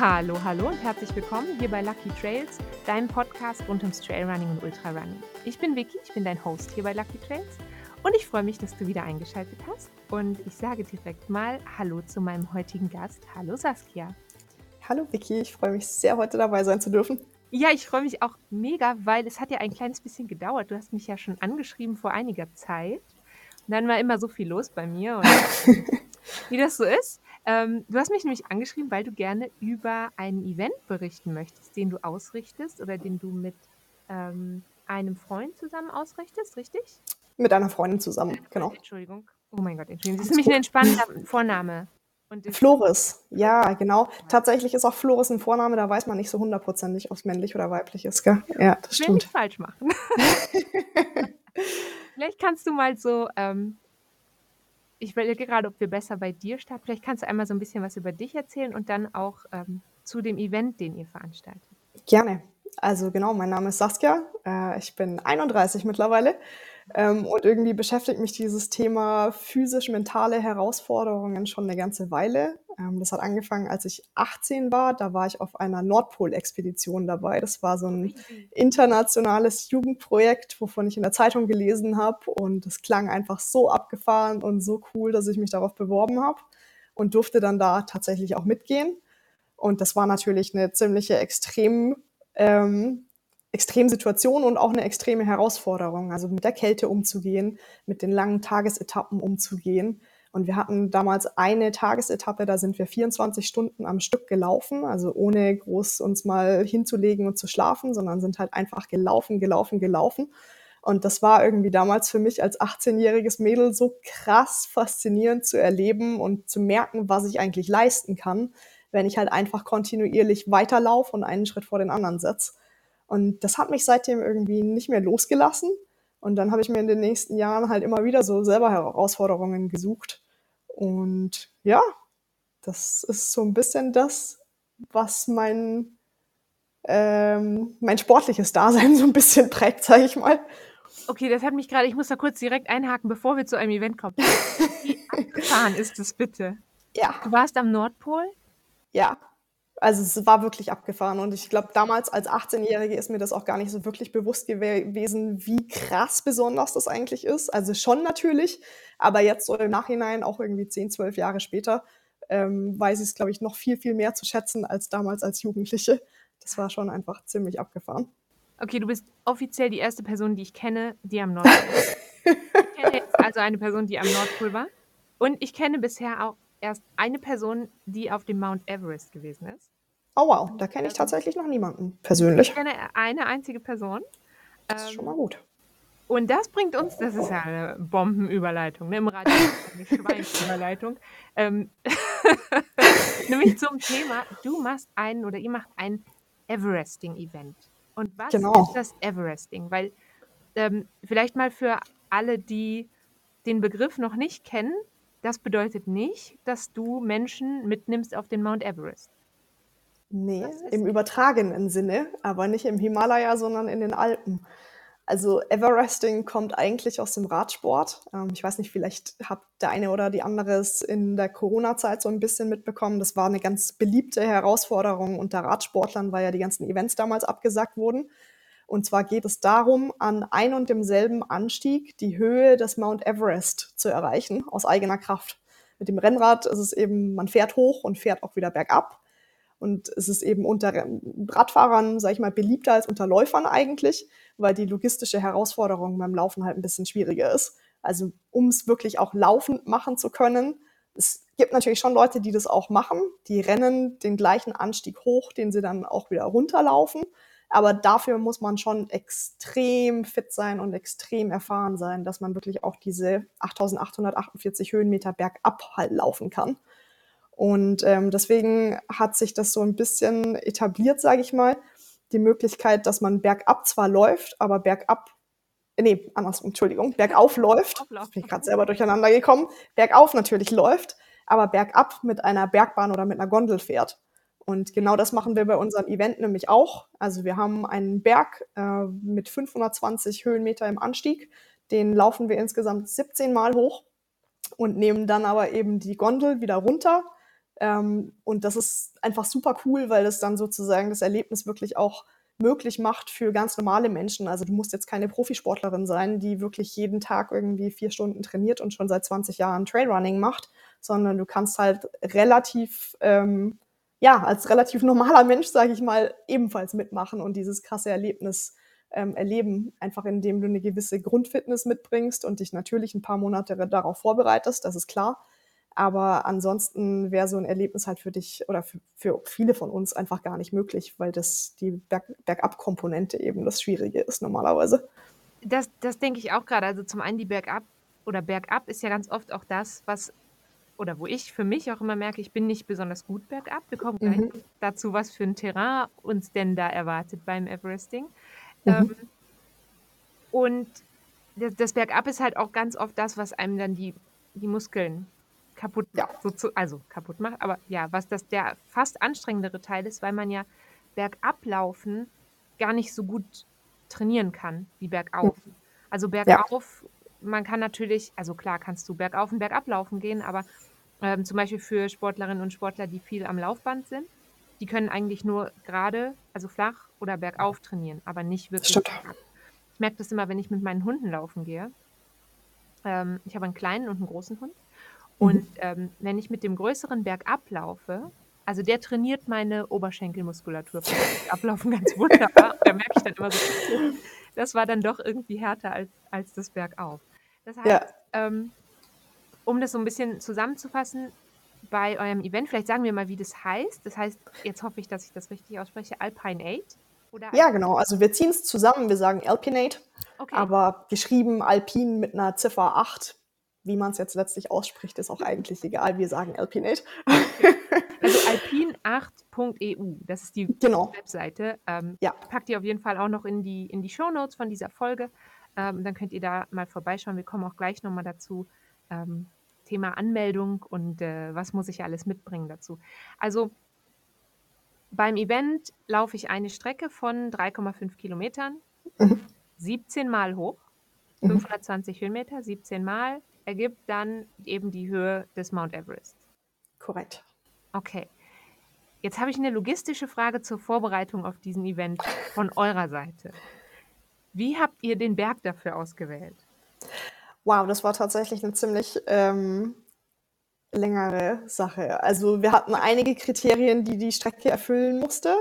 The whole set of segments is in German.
Hallo, hallo und herzlich willkommen hier bei Lucky Trails, deinem Podcast rund ums Trailrunning und Ultrarunning. Ich bin Vicky, ich bin dein Host hier bei Lucky Trails und ich freue mich, dass du wieder eingeschaltet hast. Und ich sage direkt mal Hallo zu meinem heutigen Gast. Hallo Saskia. Hallo Vicky, ich freue mich sehr, heute dabei sein zu dürfen. Ja, ich freue mich auch mega, weil es hat ja ein kleines bisschen gedauert. Du hast mich ja schon angeschrieben vor einiger Zeit. Und dann war immer so viel los bei mir. Und wie das so ist. Ähm, du hast mich nämlich angeschrieben, weil du gerne über einen Event berichten möchtest, den du ausrichtest oder den du mit ähm, einem Freund zusammen ausrichtest, richtig? Mit einer Freundin zusammen, genau. Entschuldigung. Oh mein Gott, Entschuldigung. Das ist nämlich ein entspannender Vorname. Floris, ja, genau. Tatsächlich ist auch Floris ein Vorname, da weiß man nicht so hundertprozentig, ob es männlich oder weiblich ist, gell? Ja, das ich will stimmt. nicht falsch machen. Vielleicht kannst du mal so ähm, ich überlege gerade, ob wir besser bei dir starten. Vielleicht kannst du einmal so ein bisschen was über dich erzählen und dann auch ähm, zu dem Event, den ihr veranstaltet. Gerne. Also genau, mein Name ist Saskia. Äh, ich bin 31 mittlerweile. Ähm, und irgendwie beschäftigt mich dieses Thema physisch-mentale Herausforderungen schon eine ganze Weile. Ähm, das hat angefangen, als ich 18 war. Da war ich auf einer Nordpol-Expedition dabei. Das war so ein internationales Jugendprojekt, wovon ich in der Zeitung gelesen habe. Und es klang einfach so abgefahren und so cool, dass ich mich darauf beworben habe und durfte dann da tatsächlich auch mitgehen. Und das war natürlich eine ziemliche extrem ähm, Extremsituation und auch eine extreme Herausforderung, also mit der Kälte umzugehen, mit den langen Tagesetappen umzugehen. Und wir hatten damals eine Tagesetappe, da sind wir 24 Stunden am Stück gelaufen, also ohne groß uns mal hinzulegen und zu schlafen, sondern sind halt einfach gelaufen, gelaufen, gelaufen. Und das war irgendwie damals für mich als 18-jähriges Mädel so krass faszinierend zu erleben und zu merken, was ich eigentlich leisten kann, wenn ich halt einfach kontinuierlich weiterlaufe und einen Schritt vor den anderen setze. Und das hat mich seitdem irgendwie nicht mehr losgelassen. Und dann habe ich mir in den nächsten Jahren halt immer wieder so selber Herausforderungen gesucht. Und ja, das ist so ein bisschen das, was mein, ähm, mein sportliches Dasein so ein bisschen prägt, sage ich mal. Okay, das hat mich gerade, ich muss da kurz direkt einhaken, bevor wir zu einem Event kommen. Wie abgefahren ist es bitte? Ja. Du warst am Nordpol? Ja. Also es war wirklich abgefahren und ich glaube, damals als 18-Jährige ist mir das auch gar nicht so wirklich bewusst gewesen, wie krass besonders das eigentlich ist. Also schon natürlich, aber jetzt so im Nachhinein, auch irgendwie 10, 12 Jahre später, ähm, weiß ich es, glaube ich, noch viel, viel mehr zu schätzen als damals als Jugendliche. Das war schon einfach ziemlich abgefahren. Okay, du bist offiziell die erste Person, die ich kenne, die am Nordpol war. ich kenne also eine Person, die am Nordpol war. Und ich kenne bisher auch erst eine Person, die auf dem Mount Everest gewesen ist. Oh wow, da kenne ich tatsächlich noch niemanden persönlich. Ich kenne eine einzige Person. Das ist schon mal gut. Und das bringt uns, das ist ja eine Bombenüberleitung, ne? im Radio eine Schweinsüberleitung, ähm, nämlich zum Thema, du machst einen oder ihr macht ein Everesting-Event. Und was Genau. ist das Everesting? Weil ähm, vielleicht mal für alle, die den Begriff noch nicht kennen, das bedeutet nicht, dass du Menschen mitnimmst auf den Mount Everest. Nee, im übertragenen Sinne, aber nicht im Himalaya, sondern in den Alpen. Also Everesting kommt eigentlich aus dem Radsport. Ähm, ich weiß nicht, vielleicht hat der eine oder die andere es in der Corona-Zeit so ein bisschen mitbekommen. Das war eine ganz beliebte Herausforderung unter Radsportlern, weil ja die ganzen Events damals abgesagt wurden. Und zwar geht es darum, an ein und demselben Anstieg die Höhe des Mount Everest zu erreichen, aus eigener Kraft. Mit dem Rennrad ist es eben, man fährt hoch und fährt auch wieder bergab. Und es ist eben unter Radfahrern, sage ich mal, beliebter als unter Läufern eigentlich, weil die logistische Herausforderung beim Laufen halt ein bisschen schwieriger ist. Also um es wirklich auch laufend machen zu können, es gibt natürlich schon Leute, die das auch machen. Die rennen den gleichen Anstieg hoch, den sie dann auch wieder runterlaufen. Aber dafür muss man schon extrem fit sein und extrem erfahren sein, dass man wirklich auch diese 8848 Höhenmeter bergab halt laufen kann. Und ähm, deswegen hat sich das so ein bisschen etabliert, sage ich mal, die Möglichkeit, dass man bergab zwar läuft, aber bergab, äh, nee, anders, Entschuldigung, bergauf läuft. Bin ich gerade selber durcheinander gekommen. Bergauf natürlich läuft, aber bergab mit einer Bergbahn oder mit einer Gondel fährt. Und genau das machen wir bei unserem Event nämlich auch. Also wir haben einen Berg äh, mit 520 Höhenmeter im Anstieg. Den laufen wir insgesamt 17 Mal hoch und nehmen dann aber eben die Gondel wieder runter Ähm, und das ist einfach super cool, weil das dann sozusagen das Erlebnis wirklich auch möglich macht für ganz normale Menschen. Also du musst jetzt keine Profisportlerin sein, die wirklich jeden Tag irgendwie vier Stunden trainiert und schon seit 20 Jahren Trailrunning macht, sondern du kannst halt relativ, ähm, ja, als relativ normaler Mensch, sage ich mal, ebenfalls mitmachen und dieses krasse Erlebnis ähm, erleben, einfach indem du eine gewisse Grundfitness mitbringst und dich natürlich ein paar Monate darauf vorbereitest, das ist klar. Aber ansonsten wäre so ein Erlebnis halt für dich oder für, für viele von uns einfach gar nicht möglich, weil das die Berg, Bergab-Komponente eben das Schwierige ist normalerweise. Das, das denke ich auch gerade. Also zum einen die Bergab oder Bergab ist ja ganz oft auch das, was oder wo ich für mich auch immer merke, ich bin nicht besonders gut bergab. Wir kommen gleich mhm. dazu, was für ein Terrain uns denn da erwartet beim Everesting. Mhm. Ähm, und das, das, Bergab ist halt auch ganz oft das, was einem dann die, die Muskeln kaputt macht. Ja. So zu, also kaputt macht, aber ja, was das der fast anstrengendere Teil ist, weil man ja bergab laufen gar nicht so gut trainieren kann wie bergauf. Mhm. Also bergauf, ja. man kann natürlich, also klar kannst du bergauf und bergab laufen gehen, aber ähm, zum Beispiel für Sportlerinnen und Sportler, die viel am Laufband sind, die können eigentlich nur gerade, also flach oder bergauf trainieren, aber nicht wirklich. Bergab. Ich merke das immer, wenn ich mit meinen Hunden laufen gehe. Ähm, ich habe einen kleinen und einen großen Hund. Und mhm. ähm, wenn ich mit dem größeren bergab laufe, also der trainiert meine Oberschenkelmuskulatur. Ablaufen ganz wunderbar. da merke ich dann immer so, das war dann doch irgendwie härter als, als das bergauf. Das heißt, ja. ähm, um das so ein bisschen zusammenzufassen, bei eurem Event, vielleicht sagen wir mal, wie das heißt. Das heißt, jetzt hoffe ich, dass ich das richtig ausspreche, Alpine 8? Oder ja, genau. Also wir ziehen es zusammen, wir sagen Alpinate, okay. aber geschrieben Alpin mit einer Ziffer 8. Wie man es jetzt letztlich ausspricht, ist auch eigentlich egal. Wir sagen Alpinate. Okay. Also alpin8.eu, das ist die genau. Webseite. Ähm, ja. Packt ihr auf jeden Fall auch noch in die, in die Show Notes von dieser Folge. Ähm, dann könnt ihr da mal vorbeischauen. Wir kommen auch gleich nochmal dazu, ähm, Thema Anmeldung und äh, was muss ich alles mitbringen dazu. Also beim Event laufe ich eine Strecke von 3,5 Kilometern, mhm. 17 Mal hoch, 520 mhm. Höhenmeter, 17 Mal, ergibt dann eben die Höhe des Mount Everest. Korrekt. Okay. Jetzt habe ich eine logistische Frage zur Vorbereitung auf diesen Event von eurer Seite. Wie habt ihr den Berg dafür ausgewählt? Wow, das war tatsächlich eine ziemlich ähm, längere Sache. Also wir hatten einige Kriterien, die die Strecke erfüllen musste.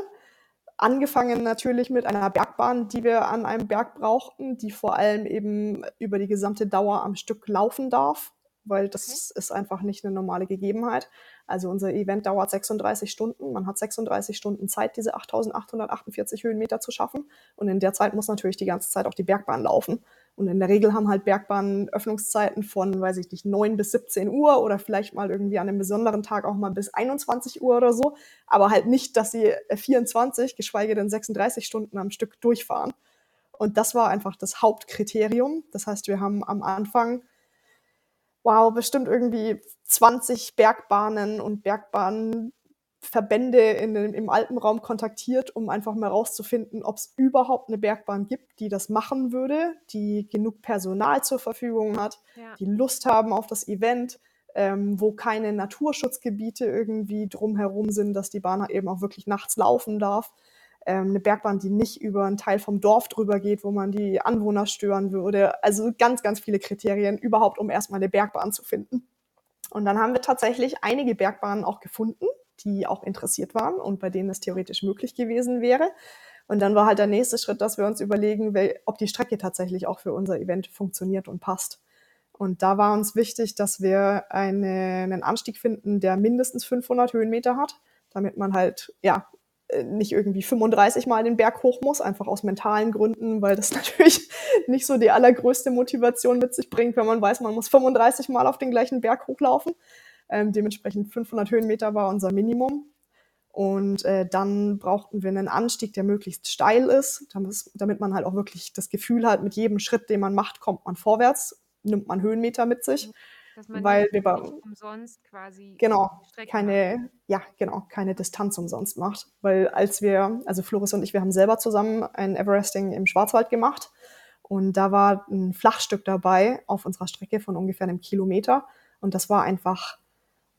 Angefangen natürlich mit einer Bergbahn, die wir an einem Berg brauchten, die vor allem eben über die gesamte Dauer am Stück laufen darf, weil das okay. ist einfach nicht eine normale Gegebenheit. Also unser Event dauert 36 Stunden. Man hat 36 Stunden Zeit, diese 8848 Höhenmeter zu schaffen. Und in der Zeit muss natürlich die ganze Zeit auch die Bergbahn laufen. Und in der Regel haben halt Bergbahnen Öffnungszeiten von, weiß ich nicht, 9 bis 17 Uhr oder vielleicht mal irgendwie an einem besonderen Tag auch mal bis 21 Uhr oder so. Aber halt nicht, dass sie 24, geschweige denn 36 Stunden am Stück durchfahren. Und das war einfach das Hauptkriterium. Das heißt, wir haben am Anfang wow, bestimmt irgendwie 20 Bergbahnen und Bergbahnverbände in, im Alpenraum kontaktiert, um einfach mal rauszufinden, ob es überhaupt eine Bergbahn gibt, die das machen würde, die genug Personal zur Verfügung hat, ja. die Lust haben auf das Event, ähm, wo keine Naturschutzgebiete irgendwie drumherum sind, dass die Bahn eben auch wirklich nachts laufen darf ähm, eine Bergbahn, die nicht über einen Teil vom Dorf drüber geht, wo man die Anwohner stören würde. Also ganz, ganz viele Kriterien überhaupt, um erstmal eine Bergbahn zu finden. Und dann haben wir tatsächlich einige Bergbahnen auch gefunden, die auch interessiert waren und bei denen es theoretisch möglich gewesen wäre. Und dann war halt der nächste Schritt, dass wir uns überlegen, ob die Strecke tatsächlich auch für unser Event funktioniert und passt. Und da war uns wichtig, dass wir eine, einen Anstieg finden, der mindestens 500 Höhenmeter hat, damit man halt ja äh, nicht irgendwie 35 Mal den Berg hoch muss, einfach aus mentalen Gründen, weil das natürlich nicht so die allergrößte Motivation mit sich bringt, wenn man weiß, man muss 35 Mal auf den gleichen Berg hochlaufen. Ähm, dementsprechend 500 Höhenmeter war unser Minimum. Und äh, dann brauchten wir einen Anstieg, der möglichst steil ist, damit, man halt auch wirklich das Gefühl hat, mit jedem Schritt, den man macht, kommt man vorwärts, nimmt man Höhenmeter mit sich. Mhm. Dass man weil wir bei, umsonst quasi genau keine ja genau keine Distanz umsonst macht, weil als wir also Floris und ich wir haben selber zusammen ein Everesting im Schwarzwald gemacht und da war ein Flachstück dabei auf unserer Strecke von ungefähr einem Kilometer und das war einfach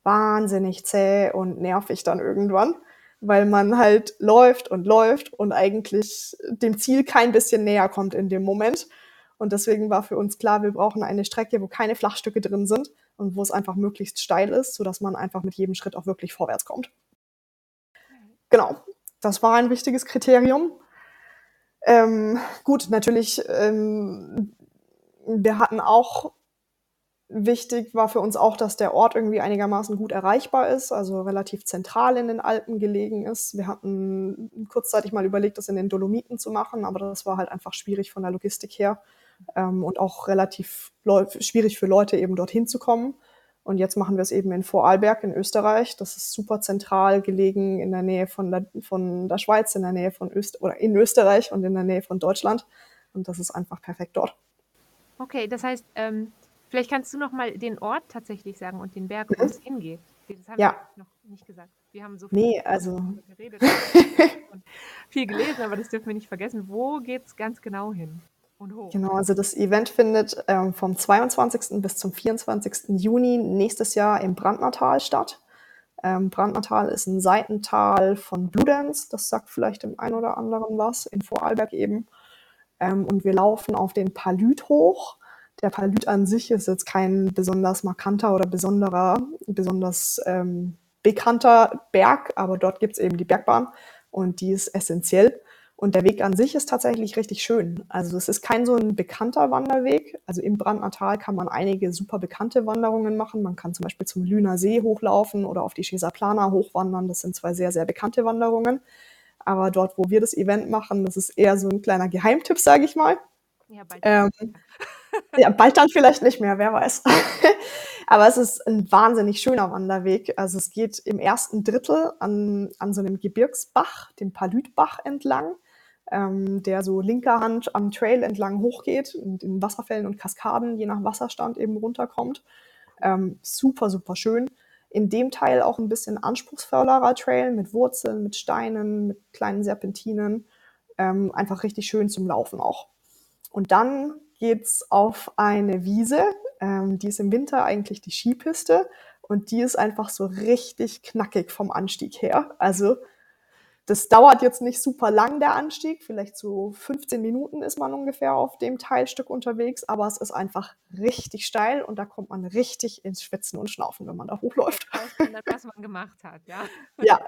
wahnsinnig zäh und nervig dann irgendwann, weil man halt läuft und läuft und eigentlich dem Ziel kein bisschen näher kommt in dem Moment. Und deswegen war für uns klar, wir brauchen eine Strecke, wo keine Flachstücke drin sind und wo es einfach möglichst steil ist, sodass man einfach mit jedem Schritt auch wirklich vorwärts kommt. Genau, das war ein wichtiges Kriterium. Ähm, gut, natürlich, ähm, wir hatten auch wichtig war für uns auch, dass der Ort irgendwie einigermaßen gut erreichbar ist, also relativ zentral in den Alpen gelegen ist. Wir hatten kurzzeitig mal überlegt, das in den Dolomiten zu machen, aber das war halt einfach schwierig von der Logistik her ähm, und auch relativ schwierig für Leute eben dorthin zu kommen. Und jetzt machen wir es eben in Vorarlberg in Österreich. Das ist super zentral gelegen in der Nähe von der, von der Schweiz, in der Nähe von Öst oder in Österreich und in der Nähe von Deutschland. Und das ist einfach perfekt dort. Okay, das heißt, ähm, vielleicht kannst du noch mal den Ort tatsächlich sagen und den Berg, wo mhm. es hingeht. Das haben ja. wir noch nicht gesagt. Wir haben so viel nee, also geredet und viel gelesen, aber das dürfen wir nicht vergessen. Wo geht es ganz genau hin? Und hoch. Genau, also das Event findet ähm, vom 22. bis zum 24. Juni nächstes Jahr im Brandnertal statt. Ähm, Brandnertal ist ein Seitental von Bludenz, das sagt vielleicht dem einen oder anderen was, in Vorarlberg eben. Ähm, und wir laufen auf den Palüt hoch. Der Palüt an sich ist jetzt kein besonders markanter oder besonderer, besonders ähm, bekannter Berg, aber dort gibt es eben die Bergbahn und die ist essentiell. Und der Weg an sich ist tatsächlich richtig schön. Also es ist kein so ein bekannter Wanderweg. Also im Brandnertal kann man einige super bekannte Wanderungen machen. Man kann zum Beispiel zum Lüner See hochlaufen oder auf die Schesa Plana hochwandern. Das sind zwei sehr, sehr bekannte Wanderungen. Aber dort, wo wir das Event machen, das ist eher so ein kleiner Geheimtipp, sage ich mal. Ja, bald. Ähm, ja, bald dann vielleicht nicht mehr, wer weiß. Aber es ist ein wahnsinnig schöner Wanderweg. Also es geht im ersten Drittel an, an so einem Gebirgsbach, dem Palütbach entlang ähm, der so linker Hand am Trail entlang hochgeht und in Wasserfällen und Kaskaden je nach Wasserstand eben runterkommt. Ähm, super, super schön. In dem Teil auch ein bisschen anspruchsvollerer Trail mit Wurzeln, mit Steinen, mit kleinen Serpentinen. Ähm, einfach richtig schön zum Laufen auch. Und dann geht's auf eine Wiese, ähm, die ist im Winter eigentlich die Skipiste und die ist einfach so richtig knackig vom Anstieg her. Also das dauert jetzt nicht super lang, der Anstieg. Vielleicht so 15 Minuten ist man ungefähr auf dem Teilstück unterwegs, aber es ist einfach richtig steil und da kommt man richtig ins Schwitzen und Schnaufen, wenn man da hochläuft. was man gemacht hat, ja. Ja,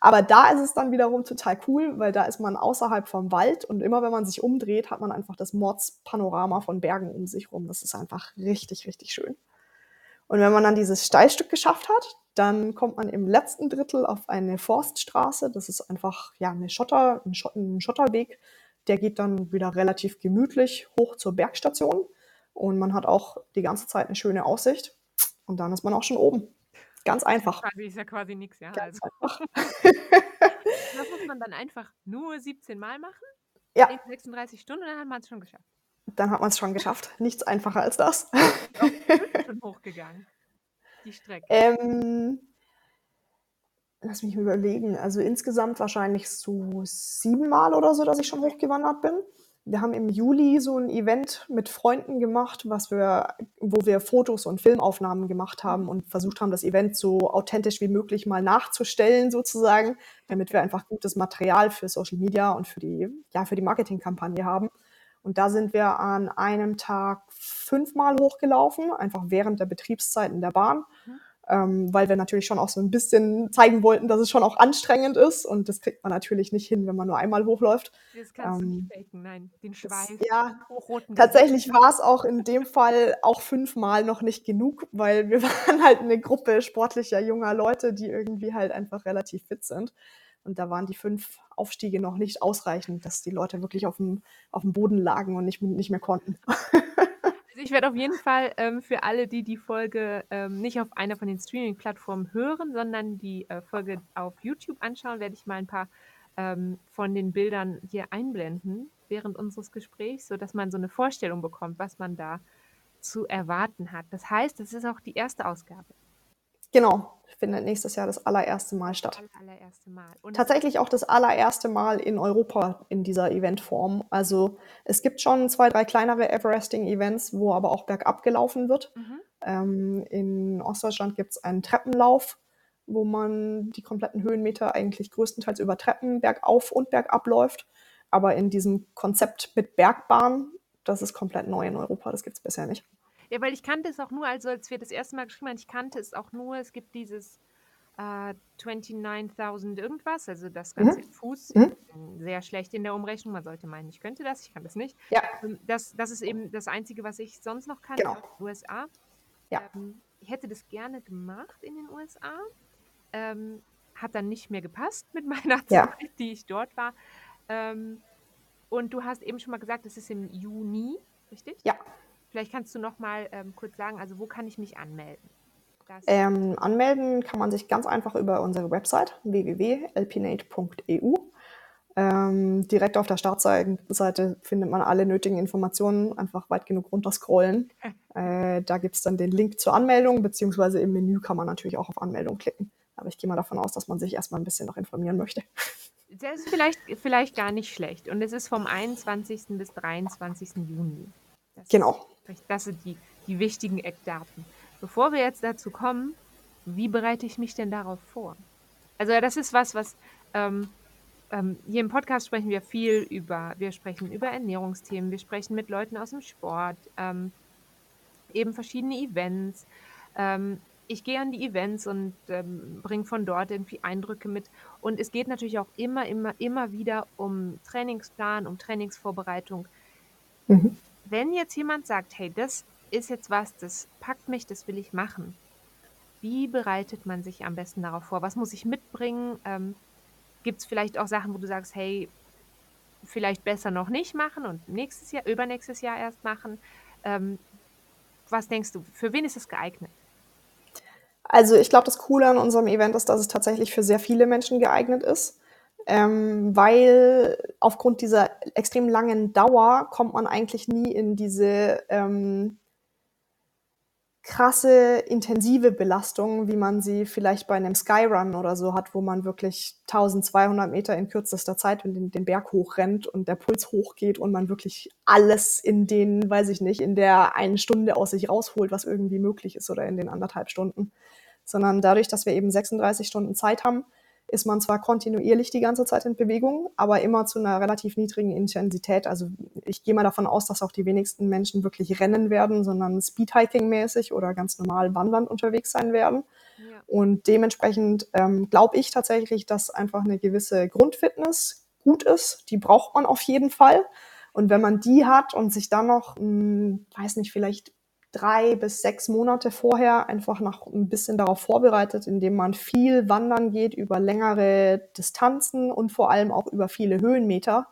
aber da ist es dann wiederum total cool, weil da ist man außerhalb vom Wald und immer wenn man sich umdreht, hat man einfach das Mordspanorama von Bergen um sich rum. Das ist einfach richtig, richtig schön. Und wenn man dann dieses Steilstück geschafft hat, dann kommt man im letzten Drittel auf eine Forststraße. Das ist einfach ja, eine Schotter, ein, Schott, ein Schotterweg. Der geht dann wieder relativ gemütlich hoch zur Bergstation. Und man hat auch die ganze Zeit eine schöne Aussicht. Und dann ist man auch schon oben. Ganz einfach. Quasi ist ja quasi nichts, ja. Ganz also. das muss man dann einfach nur 17 Mal machen. Ja. 36 Stunden, dann hat man es schon geschafft. Dann hat man es schon geschafft. Nichts einfacher als das. Auch schon hochgegangen die Strecke? Ähm, lass mich überlegen. Also insgesamt wahrscheinlich so siebenmal oder so, dass ich schon hochgewandert bin. Wir haben im Juli so ein Event mit Freunden gemacht, was wir, wo wir Fotos und Filmaufnahmen gemacht haben und versucht haben, das Event so authentisch wie möglich mal nachzustellen, sozusagen, damit wir einfach gutes Material für Social Media und für die, ja, für die Marketingkampagne haben. Und da sind wir an einem Tag fünfmal hochgelaufen, einfach während der Betriebszeiten der Bahn, mhm. ähm, weil wir natürlich schon auch so ein bisschen zeigen wollten, dass es schon auch anstrengend ist. Und das kriegt man natürlich nicht hin, wenn man nur einmal hochläuft. Das kannst ähm, du nicht faken, nein, den Schweiß. Das, ja, tatsächlich war es auch in dem Fall auch fünfmal noch nicht genug, weil wir waren halt eine Gruppe sportlicher junger Leute, die irgendwie halt einfach relativ fit sind. Und da waren die fünf Aufstiege noch nicht ausreichend, dass die Leute wirklich auf dem, auf dem Boden lagen und nicht, nicht mehr konnten. Also ich werde auf jeden Fall ähm, für alle, die die Folge ähm, nicht auf einer von den Streaming-Plattformen hören, sondern die äh, Folge auf YouTube anschauen, werde ich mal ein paar ähm, von den Bildern hier einblenden während unseres Gesprächs, sodass man so eine Vorstellung bekommt, was man da zu erwarten hat. Das heißt, das ist auch die erste Ausgabe. Genau, findet nächstes Jahr das allererste Mal statt. allererste Mal. Und Tatsächlich auch das allererste Mal in Europa in dieser Eventform. Also es gibt schon zwei, drei kleinere Everesting-Events, wo aber auch bergab gelaufen wird. Mhm. Ähm, in Ostdeutschland gibt es einen Treppenlauf, wo man die kompletten Höhenmeter eigentlich größtenteils über Treppen bergauf und bergab läuft. Aber in diesem Konzept mit Bergbahn, das ist komplett neu in Europa, das gibt es bisher nicht. Ja, weil ich kannte es auch nur, also als wir das erste Mal geschrieben haben, ich kannte es auch nur, es gibt dieses äh, 29.000 irgendwas, also das Mhm. Ganze im Fuß. Mhm. Sehr schlecht in der Umrechnung, man sollte meinen, ich könnte das, ich kann das nicht. Ja, Ähm, Das, das ist eben das Einzige, was ich sonst noch kann, Genau. aus den USA. Ja. Ähm, ich hätte das gerne gemacht in den USA. Ähm, hat dann nicht mehr gepasst mit meiner Ja. Zeit, die ich dort war. Ähm, und du hast eben schon mal gesagt, es ist im Juni, richtig? Ja. Vielleicht kannst du noch mal ähm, kurz sagen, also wo kann ich mich anmelden? Ähm, anmelden kann man sich ganz einfach über unsere Website www.lpnate.eu. Ähm, direkt auf der Startseite findet man alle nötigen Informationen. Einfach weit genug runterscrollen. Äh, da gibt es dann den Link zur Anmeldung, beziehungsweise im Menü kann man natürlich auch auf Anmeldung klicken. Aber ich gehe mal davon aus, dass man sich erstmal ein bisschen noch informieren möchte. das ist vielleicht, vielleicht gar nicht schlecht. Und es ist vom 21. bis 23. Juni. Das Genau. Das sind die, die wichtigen Eckdaten. Bevor wir jetzt dazu kommen, wie bereite ich mich denn darauf vor? Also das ist was, was ähm, ähm, hier im Podcast sprechen wir viel über, wir sprechen über Ernährungsthemen, wir sprechen mit Leuten aus dem Sport, ähm, eben verschiedene Events. Ähm, ich gehe an die Events und ähm, bringe von dort irgendwie Eindrücke mit. Und es geht natürlich auch immer, immer, immer wieder um Trainingsplan, um Trainingsvorbereitung. Mhm. Wenn jetzt jemand sagt, hey, das ist jetzt was, das packt mich, das will ich machen. Wie bereitet man sich am besten darauf vor? Was muss ich mitbringen? Ähm, Gibt es vielleicht auch Sachen, wo du sagst, hey, vielleicht besser noch nicht machen und nächstes Jahr, übernächstes Jahr erst machen? Ähm, was denkst du, für wen ist es geeignet? Also ich glaube, das Coole an unserem Event ist, dass es tatsächlich für sehr viele Menschen geeignet ist. Ähm, weil aufgrund dieser extrem langen Dauer kommt man eigentlich nie in diese ähm, krasse, intensive Belastung, wie man sie vielleicht bei einem Skyrun oder so hat, wo man wirklich 1200 Meter in kürzester Zeit den, den Berg hochrennt und der Puls hochgeht und man wirklich alles in den, weiß ich nicht, in der einen Stunde aus sich rausholt, was irgendwie möglich ist oder in den anderthalb Stunden. Sondern dadurch, dass wir eben 36 Stunden Zeit haben, ist man zwar kontinuierlich die ganze Zeit in Bewegung, aber immer zu einer relativ niedrigen Intensität. Also ich gehe mal davon aus, dass auch die wenigsten Menschen wirklich rennen werden, sondern Speedhiking-mäßig oder ganz normal wandernd unterwegs sein werden. Ja. Und dementsprechend ähm, glaube ich tatsächlich, dass einfach eine gewisse Grundfitness gut ist. Die braucht man auf jeden Fall. Und wenn man die hat und sich dann noch, mh, weiß nicht, vielleicht drei bis sechs Monate vorher einfach noch ein bisschen darauf vorbereitet, indem man viel wandern geht über längere Distanzen und vor allem auch über viele Höhenmeter,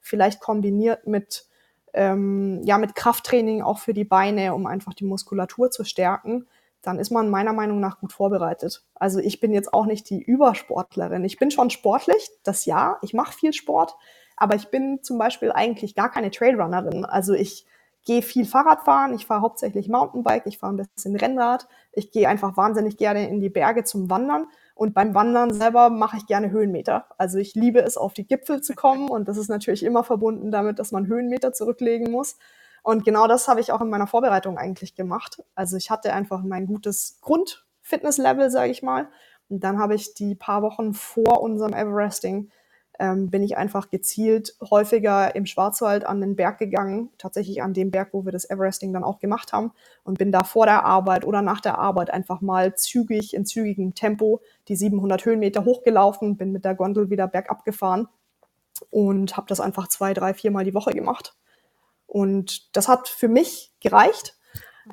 vielleicht kombiniert mit ähm, ja mit Krafttraining auch für die Beine, um einfach die Muskulatur zu stärken, dann ist man meiner Meinung nach gut vorbereitet. Also ich bin jetzt auch nicht die Übersportlerin. Ich bin schon sportlich, das ja, ich mache viel Sport, aber ich bin zum Beispiel eigentlich gar keine Trailrunnerin. Also ich gehe viel Fahrrad fahren, ich fahre hauptsächlich Mountainbike, ich fahre ein bisschen Rennrad, ich gehe einfach wahnsinnig gerne in die Berge zum Wandern und beim Wandern selber mache ich gerne Höhenmeter. Also ich liebe es, auf die Gipfel zu kommen und das ist natürlich immer verbunden damit, dass man Höhenmeter zurücklegen muss. Und genau das habe ich auch in meiner Vorbereitung eigentlich gemacht. Also ich hatte einfach mein gutes Grundfitnesslevel, sage ich mal. Und dann habe ich die paar Wochen vor unserem Everesting ähm, bin ich einfach gezielt häufiger im Schwarzwald an den Berg gegangen, tatsächlich an dem Berg, wo wir das Everesting dann auch gemacht haben und bin da vor der Arbeit oder nach der Arbeit einfach mal zügig, in zügigem Tempo die 700 Höhenmeter hochgelaufen, bin mit der Gondel wieder bergab gefahren und habe das einfach zwei, drei, viermal die Woche gemacht. Und das hat für mich gereicht.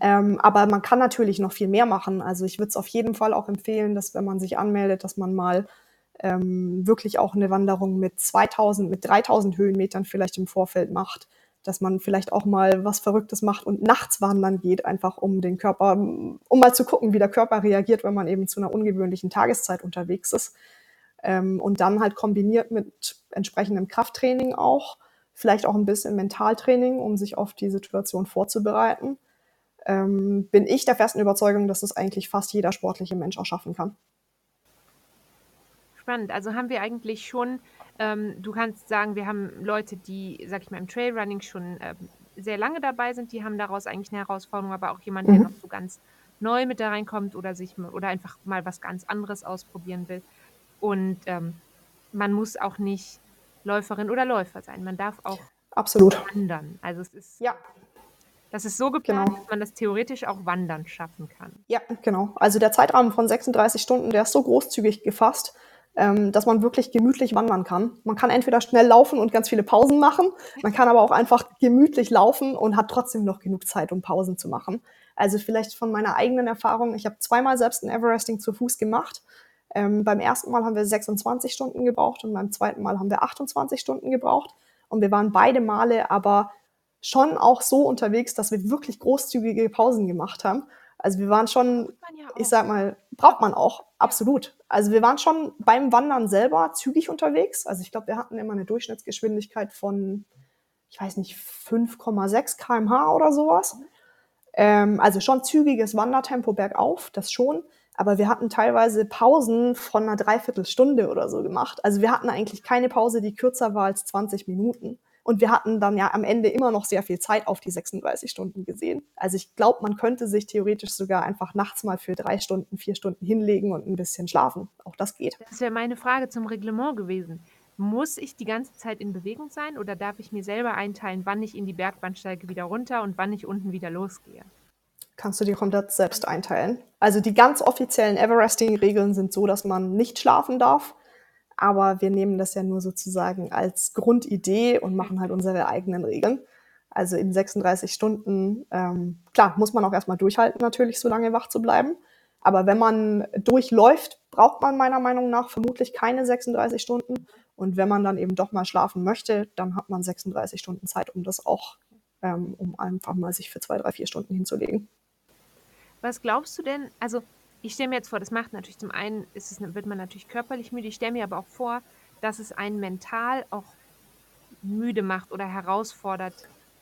Ähm, aber man kann natürlich noch viel mehr machen. Also ich würde es auf jeden Fall auch empfehlen, dass wenn man sich anmeldet, dass man mal ähm, wirklich auch eine Wanderung mit 2000, mit 3000 Höhenmetern vielleicht im Vorfeld macht, dass man vielleicht auch mal was Verrücktes macht und nachts wandern geht, einfach um den Körper, um mal zu gucken, wie der Körper reagiert, wenn man eben zu einer ungewöhnlichen Tageszeit unterwegs ist. Ähm, und dann halt kombiniert mit entsprechendem Krafttraining auch, vielleicht auch ein bisschen Mentaltraining, um sich auf die Situation vorzubereiten. ähm, bin ich der festen Überzeugung, dass das eigentlich fast jeder sportliche Mensch auch schaffen kann. Spannend. Also haben wir eigentlich schon, ähm, du kannst sagen, wir haben Leute, die, sag ich mal, im Trailrunning schon ähm, sehr lange dabei sind, die haben daraus eigentlich eine Herausforderung, aber auch jemand, der Mhm. noch so ganz neu mit da reinkommt oder sich oder einfach mal was ganz anderes ausprobieren will. Und ähm, man muss auch nicht Läuferin oder Läufer sein. Man darf auch Absolut. wandern. Also es ist, Ja, das ist so geplant, Genau. dass man das theoretisch auch wandern schaffen kann. ja, genau. Also der Zeitrahmen von 36 Stunden, der ist so großzügig gefasst, ähm, dass man wirklich gemütlich wandern kann. Man kann entweder schnell laufen und ganz viele Pausen machen, man kann aber auch einfach gemütlich laufen und hat trotzdem noch genug Zeit, um Pausen zu machen. Also vielleicht von meiner eigenen Erfahrung, ich habe zweimal selbst ein Everesting zu Fuß gemacht. Ähm, beim ersten Mal haben wir 26 Stunden gebraucht und beim zweiten Mal haben wir 28 Stunden gebraucht. Und wir waren beide Male aber schon auch so unterwegs, dass wir wirklich großzügige Pausen gemacht haben. Also wir waren schon, ja ich sag mal, braucht man auch, absolut. Also wir waren schon beim Wandern selber zügig unterwegs. Also ich glaube, wir hatten immer eine Durchschnittsgeschwindigkeit von, ich weiß nicht, 5,6 km/h oder sowas. Ähm, also schon zügiges Wandertempo bergauf, das schon. Aber wir hatten teilweise Pausen von einer Dreiviertelstunde oder so gemacht. Also wir hatten eigentlich keine Pause, die kürzer war als 20 Minuten. Und wir hatten dann ja am Ende immer noch sehr viel Zeit auf die 36 Stunden gesehen. Also ich glaube, man könnte sich theoretisch sogar einfach nachts mal für drei Stunden, vier Stunden hinlegen und ein bisschen schlafen. Auch das geht. Das wäre meine Frage zum Reglement gewesen. Muss ich die ganze Zeit in Bewegung sein oder darf ich mir selber einteilen, wann ich in die Bergbahn steige wieder runter und wann ich unten wieder losgehe? Kannst du dir komplett selbst einteilen. Also die ganz offiziellen Everesting-Regeln sind so, dass man nicht schlafen darf. Aber wir nehmen das ja nur sozusagen als Grundidee und machen halt unsere eigenen Regeln. Also in 36 Stunden, ähm, klar, muss man auch erstmal durchhalten, natürlich so lange wach zu bleiben. Aber wenn man durchläuft, braucht man meiner Meinung nach vermutlich keine 36 Stunden. Und wenn man dann eben doch mal schlafen möchte, dann hat man 36 Stunden Zeit, um das auch, ähm, um einfach mal sich für zwei, drei, vier Stunden hinzulegen. Was glaubst du denn? Also, ich stelle mir jetzt vor, das macht natürlich zum einen, ist es, wird man natürlich körperlich müde. Ich stelle mir aber auch vor, dass es einen mental auch müde macht oder herausfordert,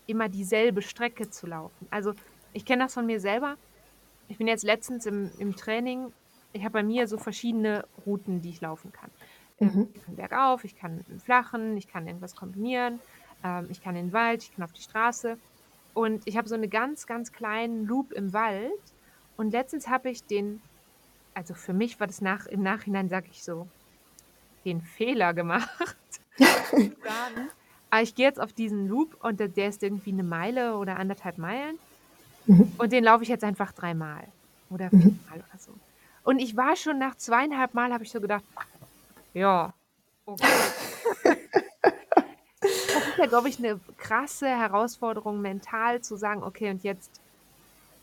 immer dieselbe Strecke zu laufen. Also, ich kenne das von mir selber. Ich bin jetzt letztens im, im Training. Ich habe bei mir so verschiedene Routen, die ich laufen kann. Mhm. Ich kann bergauf, ich kann im Flachen, ich kann irgendwas kombinieren, ähm, ich kann in den Wald, ich kann auf die Straße. Und ich habe so einen ganz, ganz kleinen Loop im Wald. Und letztens habe ich den, also für mich war das nach, im Nachhinein, sage ich so, den Fehler gemacht. sagen, aber ich gehe jetzt auf diesen Loop und der, der ist irgendwie eine Meile oder anderthalb Meilen. Mhm. Und den laufe ich jetzt einfach dreimal oder Mhm. viermal oder so. Und ich war schon nach zweieinhalb Mal, habe ich so gedacht, ja, okay. Das ist ja, glaube ich, eine krasse Herausforderung mental zu sagen, okay, und jetzt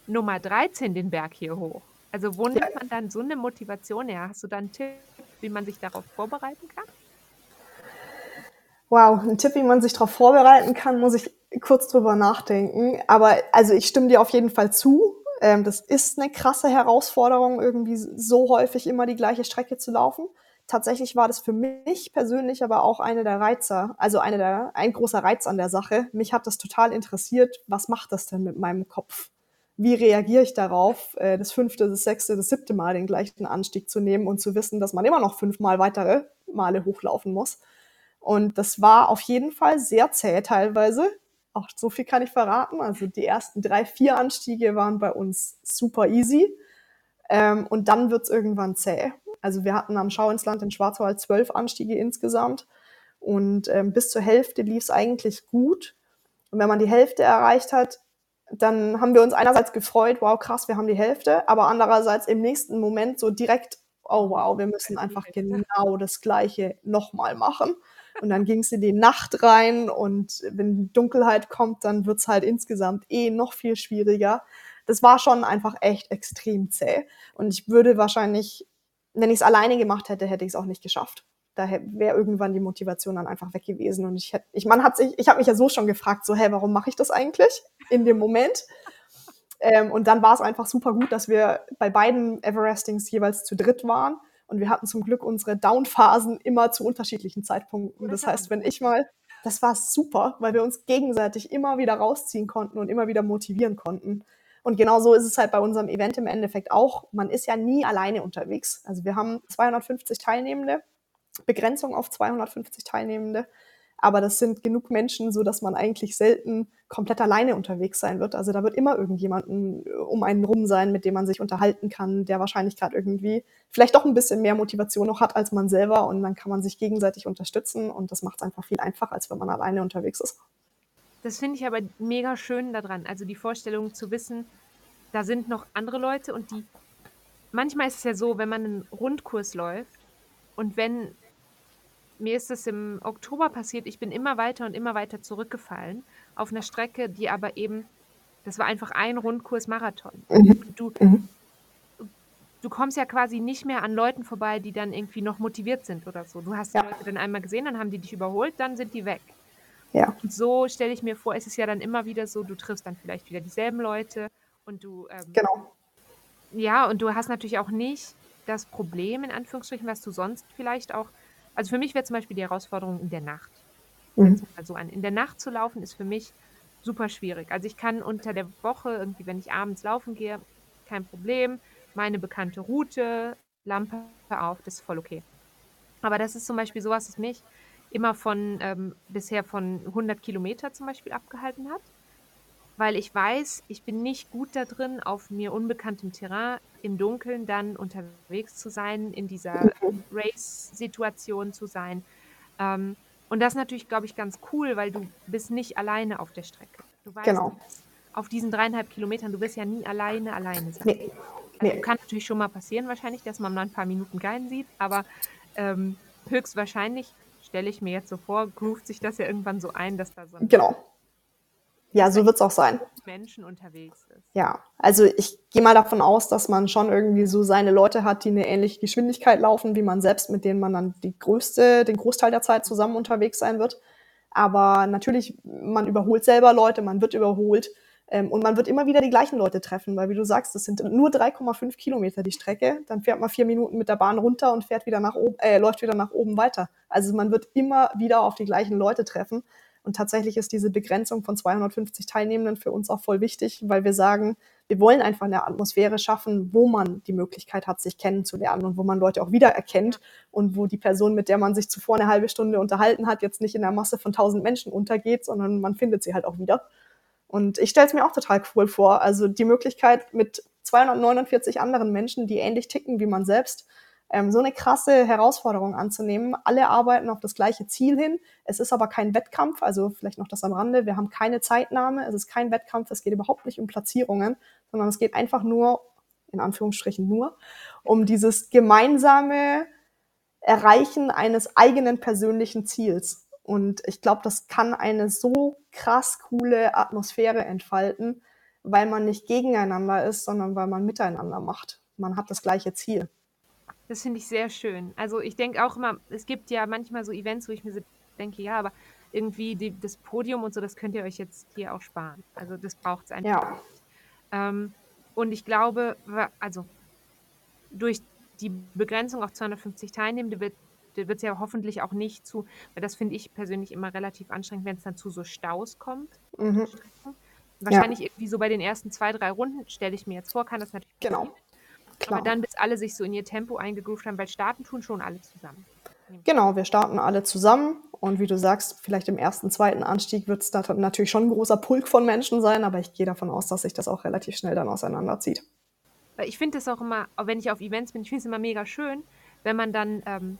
Nummer 13 den Berg hier hoch. Also wo nimmt man dann so eine Motivation her? Hast du da einen Tipp, wie man sich darauf vorbereiten kann? Wow, ein Tipp, wie man sich darauf vorbereiten kann, muss ich kurz drüber nachdenken. Aber also ich stimme dir auf jeden Fall zu. Ähm, das ist eine krasse Herausforderung, irgendwie so häufig immer die gleiche Strecke zu laufen. Tatsächlich war das für mich persönlich aber auch eine der Reizer, also eine der, ein großer Reiz an der Sache. Mich hat das total interessiert. Was macht das denn mit meinem Kopf? Wie reagiere ich darauf, äh, das fünfte, das sechste, das siebte Mal den gleichen Anstieg zu nehmen und zu wissen, dass man immer noch fünfmal weitere Male hochlaufen muss? Und das war auf jeden Fall sehr zäh teilweise. Auch so viel kann ich verraten. Also die ersten drei, vier Anstiege waren bei uns super easy. Ähm, und dann wird's irgendwann zäh. Also wir hatten am Schau ins Land in Schwarzwald zwölf Anstiege insgesamt. Und ähm, bis zur Hälfte lief's eigentlich gut. Und wenn man die Hälfte erreicht hat, dann haben wir uns einerseits gefreut, wow, krass, wir haben die Hälfte, aber andererseits im nächsten Moment so direkt, oh wow, wir müssen einfach genau das Gleiche nochmal machen. Und dann ging es in die Nacht rein und wenn Dunkelheit kommt, dann wird's halt insgesamt eh noch viel schwieriger. Das war schon einfach echt extrem zäh. Und ich würde wahrscheinlich, wenn ich es alleine gemacht hätte, hätte ich es auch nicht geschafft. Da wäre irgendwann die Motivation dann einfach weg gewesen. Und ich hätte, ich, man hat sich, ich habe mich ja so schon gefragt, so, hey, warum mache ich das eigentlich in dem Moment? Ähm, und dann war es einfach super gut, dass wir bei beiden Everestings jeweils zu dritt waren. Und wir hatten zum Glück unsere Down-Phasen immer zu unterschiedlichen Zeitpunkten. Das heißt, wenn ich mal, das war super, weil wir uns gegenseitig immer wieder rausziehen konnten und immer wieder motivieren konnten. Und genau so ist es halt bei unserem Event im Endeffekt auch. Man ist ja nie alleine unterwegs. Also wir haben 250 Teilnehmende, Begrenzung auf 250 Teilnehmende. Aber das sind genug Menschen, so dass man eigentlich selten komplett alleine unterwegs sein wird. Also da wird immer irgendjemanden äh, um einen rum sein, mit dem man sich unterhalten kann, der wahrscheinlich gerade irgendwie vielleicht doch ein bisschen mehr Motivation noch hat als man selber und dann kann man sich gegenseitig unterstützen und das macht es einfach viel einfacher, als wenn man alleine unterwegs ist. Das finde ich aber mega schön daran. Also die Vorstellung zu wissen, da sind noch andere Leute und die. Manchmal ist es ja so, wenn man einen Rundkurs läuft und wenn mir ist es im Oktober passiert, ich bin immer weiter und immer weiter zurückgefallen auf einer Strecke, die aber eben, das war einfach ein Rundkurs Marathon. Mhm. Du, Mhm. du kommst ja quasi nicht mehr an Leuten vorbei, die dann irgendwie noch motiviert sind oder so. Du hast die Ja. Leute dann einmal gesehen, dann haben die dich überholt, dann sind die weg. Ja, Und so stelle ich mir vor, ist es ja dann immer wieder so, du triffst dann vielleicht wieder dieselben Leute und du, ähm, genau. ja, und du hast natürlich auch nicht das Problem, in Anführungsstrichen, was du sonst vielleicht auch, also für mich wäre zum Beispiel die Herausforderung in der Nacht. Mhm. Also an, in der Nacht zu laufen ist für mich super schwierig. Also ich kann unter der Woche irgendwie, wenn ich abends laufen gehe, kein Problem, meine bekannte Route, Lampe auf, das ist voll okay. Aber das ist zum Beispiel sowas, das mich immer von ähm, bisher von 100 Kilometer zum Beispiel abgehalten hat, weil ich weiß, ich bin nicht gut da drin, auf mir unbekanntem Terrain im Dunkeln dann unterwegs zu sein, in dieser Race-Situation zu sein. Ähm, und das ist natürlich, glaube ich, ganz cool, weil du bist nicht alleine auf der Strecke. Du weißt, Genau. auf diesen dreieinhalb Kilometern, du wirst ja nie alleine alleine sein. Nee. Also Nee. kann natürlich schon mal passieren wahrscheinlich, dass man mal ein paar Minuten keinen sieht, aber ähm, höchstwahrscheinlich, stelle ich mir jetzt so vor, groovt sich das ja irgendwann so ein, dass da so ein Genau. Ja, so wird es auch sein. Menschen unterwegs ist. Ja, also ich gehe mal davon aus, dass man schon irgendwie so seine Leute hat, die eine ähnliche Geschwindigkeit laufen wie man selbst, mit denen man dann die größte, den Großteil der Zeit zusammen unterwegs sein wird. Aber natürlich, man überholt selber Leute, man wird überholt ähm, und man wird immer wieder die gleichen Leute treffen, weil wie du sagst, das sind nur 3,5 Kilometer die Strecke. Dann fährt man vier Minuten mit der Bahn runter und fährt wieder nach oben, äh, läuft wieder nach oben weiter. Also man wird immer wieder auf die gleichen Leute treffen. Und tatsächlich ist diese Begrenzung von 250 Teilnehmenden für uns auch voll wichtig, weil wir sagen, wir wollen einfach eine Atmosphäre schaffen, wo man die Möglichkeit hat, sich kennenzulernen und wo man Leute auch wiedererkennt und wo die Person, mit der man sich zuvor eine halbe Stunde unterhalten hat, jetzt nicht in der Masse von tausend Menschen untergeht, sondern man findet sie halt auch wieder. Und ich stelle es mir auch total cool vor. Also die Möglichkeit mit 249 anderen Menschen, die ähnlich ticken wie man selbst, ähm, so eine krasse Herausforderung anzunehmen. Alle arbeiten auf das gleiche Ziel hin. Es ist aber kein Wettkampf, also vielleicht noch das am Rande. Wir haben keine Zeitnahme, es ist kein Wettkampf, es geht überhaupt nicht um Platzierungen, sondern es geht einfach nur, in Anführungsstrichen nur, um dieses gemeinsame Erreichen eines eigenen persönlichen Ziels. Und ich glaube, das kann eine so krass coole Atmosphäre entfalten, weil man nicht gegeneinander ist, sondern weil man miteinander macht. Man hat das gleiche Ziel. Das finde ich sehr schön. Also ich denke auch immer, es gibt ja manchmal so Events, wo ich mir so denke, ja, aber irgendwie die, das Podium und so, das könnt ihr euch jetzt hier auch sparen. Also das braucht es einfach Ja. nicht. Ähm, und ich glaube, also durch die Begrenzung auf 250 Teilnehmende wird wird es ja hoffentlich auch nicht zu, weil das finde ich persönlich immer relativ anstrengend, wenn es dann zu so Staus kommt. Mhm. Wahrscheinlich irgendwie so bei den ersten zwei, drei Runden, stelle ich mir jetzt vor, kann das natürlich Genau. passieren. Klar. Aber dann, bis alle sich so in ihr Tempo eingegroovt haben, weil starten tun schon alle zusammen. Genau, wir starten alle zusammen und wie du sagst, vielleicht im ersten, zweiten Anstieg wird es da natürlich schon ein großer Pulk von Menschen sein, aber ich gehe davon aus, dass sich das auch relativ schnell dann auseinanderzieht. Weil ich finde das auch immer, auch wenn ich auf Events bin, ich finde es immer mega schön, wenn man dann, ähm,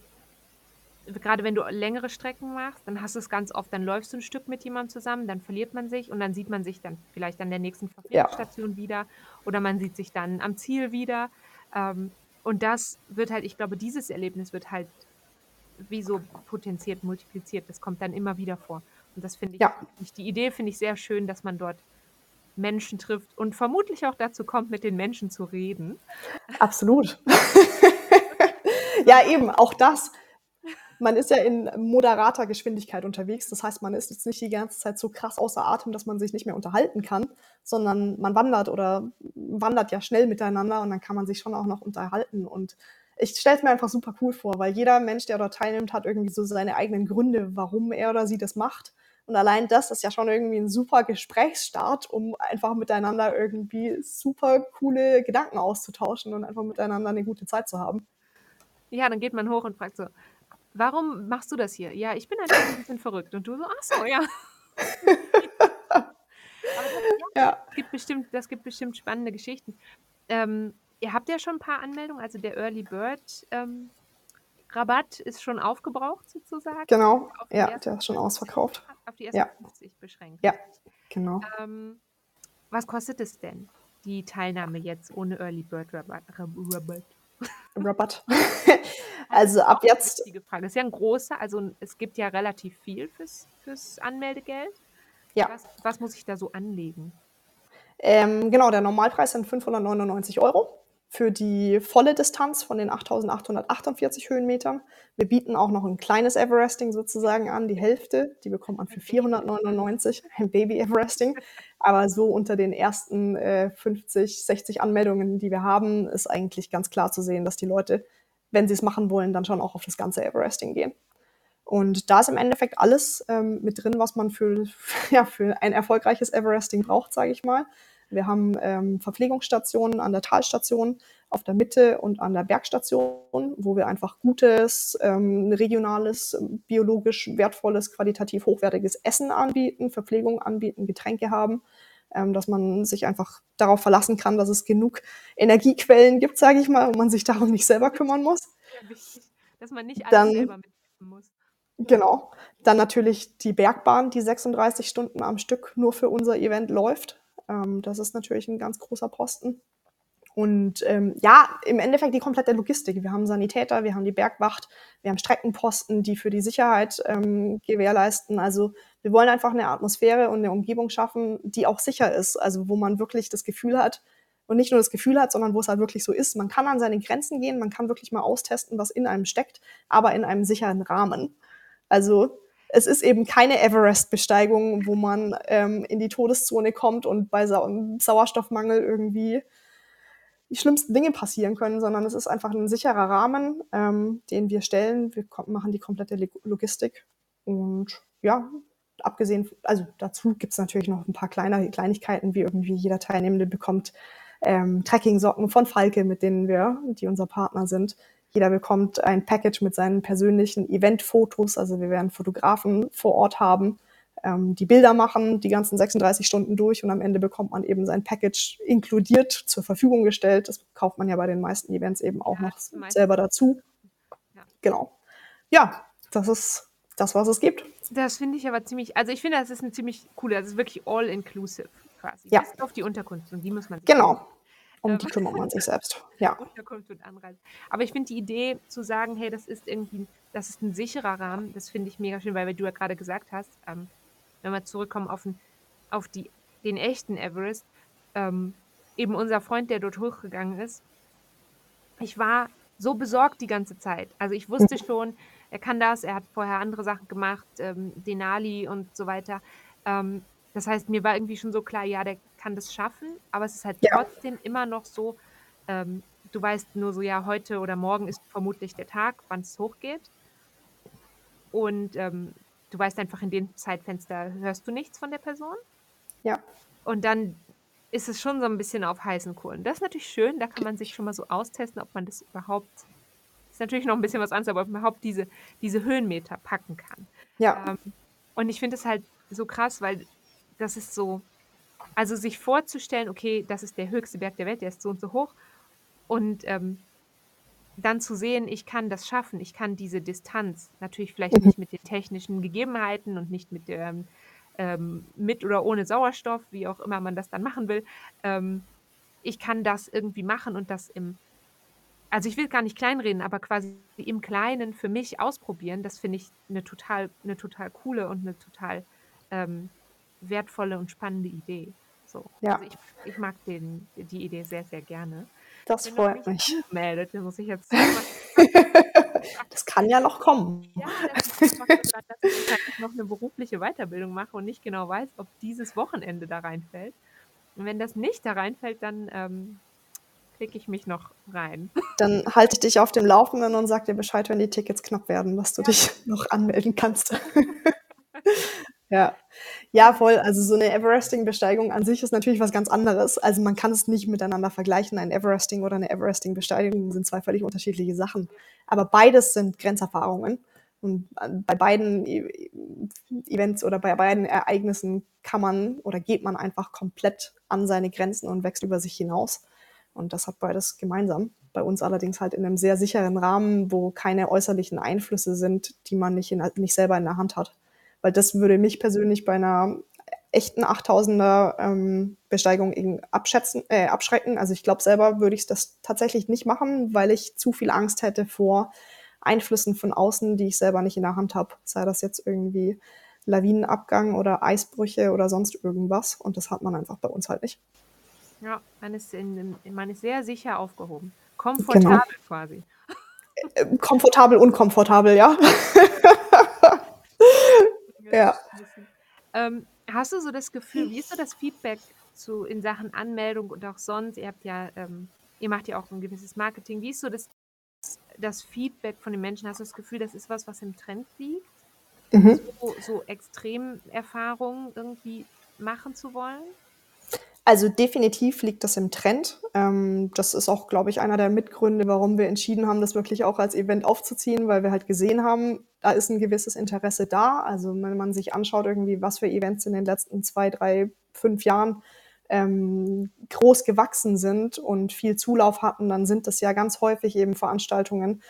gerade wenn du längere Strecken machst, dann hast du es ganz oft, dann läufst du ein Stück mit jemandem zusammen, dann verliert man sich und dann sieht man sich dann vielleicht an der nächsten Verpflegungsstation wieder oder man sieht sich dann am Ziel wieder. Ähm, und das wird halt, ich glaube, dieses Erlebnis wird halt wie so potenziert, multipliziert. Das kommt dann immer wieder vor. Und das finde ich, Ja. ich, die Idee finde ich sehr schön, dass man dort Menschen trifft und vermutlich auch dazu kommt, mit den Menschen zu reden. Absolut. ja, eben, auch das. Man ist ja in moderater Geschwindigkeit unterwegs. Das heißt, man ist jetzt nicht die ganze Zeit so krass außer Atem, dass man sich nicht mehr unterhalten kann, sondern man wandert oder wandert ja schnell miteinander und dann kann man sich schon auch noch unterhalten. Und ich stelle es mir einfach super cool vor, weil jeder Mensch, der dort teilnimmt, hat irgendwie so seine eigenen Gründe, warum er oder sie das macht. Und allein das ist ja schon irgendwie ein super Gesprächsstart, um einfach miteinander irgendwie super coole Gedanken auszutauschen und einfach miteinander eine gute Zeit zu haben. Ja, dann geht man hoch und fragt so: „Warum machst du das hier?“ „Ja, ich bin einfach 'n bisschen verrückt.“ Und du so: „Ach so, ja.“ Aber das ja, Ja. gibt bestimmt das gibt bestimmt spannende Geschichten. Ähm, ihr habt ja schon 'n paar Anmeldungen, also der Early Bird, ähm, Rabatt ist schon aufgebraucht sozusagen? Genau, ja, der ist schon 50 ausverkauft. auf die ersten Ja. 50 beschränkt. Ja, genau. Ähm, was kostet es denn, die Teilnahme jetzt ohne Early Bird Rabatt Rab Rabatt? Rabatt. Das Also, ab jetzt wichtige Frage. Ist ja 'n großer also es gibt ja relativ viel fürs fürs Anmeldegeld. Ja. Was was muss ich da so anlegen? Ähm, genau, der Normalpreis sind 599 € für die volle Distanz von den 8.848 Höhenmetern. Wir bieten auch noch 'n kleines Everesting sozusagen an, die Hälfte, die bekommt man für Ein Baby Everesting. 499, ein Baby Everesting. Aber so unter den ersten, äh, 50, 60 Anmeldungen, die wir haben, ist eigentlich ganz klar zu sehen, dass die Leute, wenn sie's machen wollen, dann schon auch auf das ganze Everesting gehen. Und da ist im Endeffekt alles, ähm, mit drin, was man für ja, für ein erfolgreiches Everesting braucht, sage ich mal. Wir haben, ähm, Verpflegungsstationen an der Talstation, auf der Mitte und an der Bergstation, wo wir einfach gutes, ähm, regionales, biologisch wertvolles, qualitativ hochwertiges Essen anbieten, Verpflegung anbieten, Getränke haben, ähm, dass man sich einfach darauf verlassen kann, dass es genug Energiequellen gibt, sage ich mal, und man sich darum nicht selber kümmern muss. Wichtig, dass man nicht alles selber Dann mitschleppen muss. Genau. Dann natürlich die Bergbahn, die 36 Stunden am Stück nur für unser Event läuft. Ähm, das ist natürlich 'n ganz großer Posten. Und, ähm, ja, im Endeffekt die komplette Logistik. Wir haben Sanitäter, wir haben die Bergwacht, wir haben Streckenposten, die für die Sicherheit, ähm, gewährleisten. Also, wir wollen einfach 'ne Atmosphäre und 'ne Umgebung schaffen, die auch sicher ist, also wo man wirklich das Gefühl hat und nicht nur das Gefühl hat, sondern wo's halt wirklich so ist. Man kann an seine Grenzen gehen, man kann wirklich mal austesten, was in einem steckt, aber in einem sicheren Rahmen. Also, es ist eben keine Everest-Besteigung, wo man, ähm, in die Todeszone kommt und bei Sau Sauerstoffmangel irgendwie die schlimmsten Dinge passieren können, sondern es ist einfach 'n sicherer Rahmen, ähm, den wir stellen. Wir machen die komplette Logistik und ja, abgesehen also dazu gibt's natürlich noch 'n paar kleinere Kleinigkeiten, wie irgendwie jeder Teilnehmende bekommt, ähm, Trekkingsocken von Falke, mit denen wir die unser Partner sind. Jeder bekommt ein Package mit seinen persönlichen Eventfotos. Also, wir werden Fotografen vor Ort haben, ähm, die Bilder machen, die ganzen 36 Stunden durch und am Ende bekommt man eben sein Package inkludiert zur Verfügung gestellt. Das kauft man ja bei den meisten Events eben auch Ja, noch selber dazu. Ja. Genau. Ja, das ist das, was es gibt. Das finde ich aber ziemlich also, ich finde, das ist 'ne ziemlich coole das ist wirklich all inclusive quasi, Ja. bis auf die Unterkunft und die muss man Genau. Um Ähm, die kümmert man sich selbst. Ja. Unterkunft und Anreise. Aber ich finde die Idee zu sagen: „Hey, das ist irgendwie das ist 'n sicherer Rahmen“, das finde ich mega schön, weil du ja grade gesagt hast, ähm, wenn wir zurückkommen auf 'n auf die den echten Everest, ähm, eben unser Freund, der dort hochgegangen ist ich war so besorgt die ganze Zeit. Also, ich wusste Mhm. schon, er kann das, er hat vorher andere Sachen gemacht, ähm, Denali und so weiter. Ähm, das heißt, mir war irgendwie schon so klar, ja, der kann das schaffen, aber es ist halt Ja. trotzdem immer noch so, ähm, du weißt nur so, ja, heute oder morgen ist vermutlich der Tag, wann's hochgeht. Und, ähm, du weißt einfach, in dem Zeitfenster hörst du nichts von der Person. Ja. Und dann ist es schon so 'n bisschen auf heißen Kohlen. Das ist natürlich schön, da kann man sich schon mal so austesten, ob man das überhaupt ist natürlich noch 'n bisschen was anderes, aber ob man überhaupt diese diese Höhenmeter packen kann. Ja. Ähm, und ich finde es halt so krass, weil das ist so also, sich vorzustellen: „Okay, das ist der höchste Berg der Welt, der ist so und so hoch.“ Und, ähm, dann zu sehen, ich kann das schaffen, ich kann diese Distanz natürlich vielleicht Mhm. nicht mit den technischen Gegebenheiten und nicht mit der ähm, mit oder ohne Sauerstoff, wie auch immer man das dann machen will. Ähm, ich kann das irgendwie machen und das im also, ich will gar nicht kleinreden, aber quasi im Kleinen für mich ausprobieren, das finde ich 'ne total 'ne total coole und 'ne total, ähm, wertvolle und spannende Idee. So, Ja. also, ich ich mag den die Idee sehr, sehr gerne. Das noch freut mich. angemeldet, da muss ich jetzt Das kann ja noch kommen. Ja, das nur daran, dass ich halt noch 'ne berufliche Weiterbildung mache und nicht genau weiß, ob dieses Wochenende da reinfällt. Und wenn das nicht da reinfällt, dann, ähm, klicke ich mich noch rein. Dann halte ich dich auf dem Laufenden und sage dir Bescheid, wenn die Tickets knapp werden, dass du Ja. dich noch anmelden kannst. Ja. Ja, voll. Also, so 'ne Everesting-Besteigung an sich ist natürlich was ganz anderes. Also, man kann es nicht miteinander vergleichen. Ein Everesting oder 'ne Everesting-Besteigung sind 2 völlig unterschiedliche Sachen. Aber beides sind Grenzerfahrungen. Und an bei beiden E Events oder bei beiden Ereignissen kann man oder geht man einfach komplett an seine Grenzen und wächst über sich hinaus. Und das hat beides gemeinsam. Bei uns allerdings halt in 'nem sehr sicheren Rahmen, wo keine äußerlichen Einflüsse sind, die man nicht in nicht selber in der Hand hat. Weil das würde mich persönlich bei 'ner echten 8.000er, ähm, Besteigung eben abschätzen äh, abschrecken. Also, ich glaube, selber würde ich das tatsächlich nicht machen, weil ich zu viel Angst hätte vor Einflüssen von außen, die ich selber nicht in der Hand habe. Sei das jetzt irgendwie Lawinenabgang oder Eisbrüche oder sonst irgendwas. Und das hat man einfach bei uns halt nicht. Ja, man ist in man ist sehr sicher aufgehoben. Genau. Komfortabel quasi. Äh, komfortabel, unkomfortabel, ja. Ja. Ähm, hast du so das Gefühl wie ist so das Feedback zu in Sachen Anmeldung und auch sonst? Ihr habt ja ähm, ihr macht ja auch 'n gewisses Marketing. Wie ist so das das Feedback von den Menschen? Hast du das Gefühl, das ist was, was im Trend liegt? Mhm. So so Extremerfahrungen irgendwie machen zu wollen? Also, definitiv liegt das im Trend. Ähm, das ist auch, glaube ich, einer der Mitgründe, warum wir entschieden haben, das wirklich auch als Event aufzuziehen, weil wir halt gesehen haben, da ist 'n gewisses Interesse da. Also, wenn man sich anschaut irgendwie, was für Events in den letzten 2, 3, 5 Jahren, ähm, groß gewachsen sind und viel Zulauf hatten, dann sind das ja ganz häufig eben Veranstaltungen,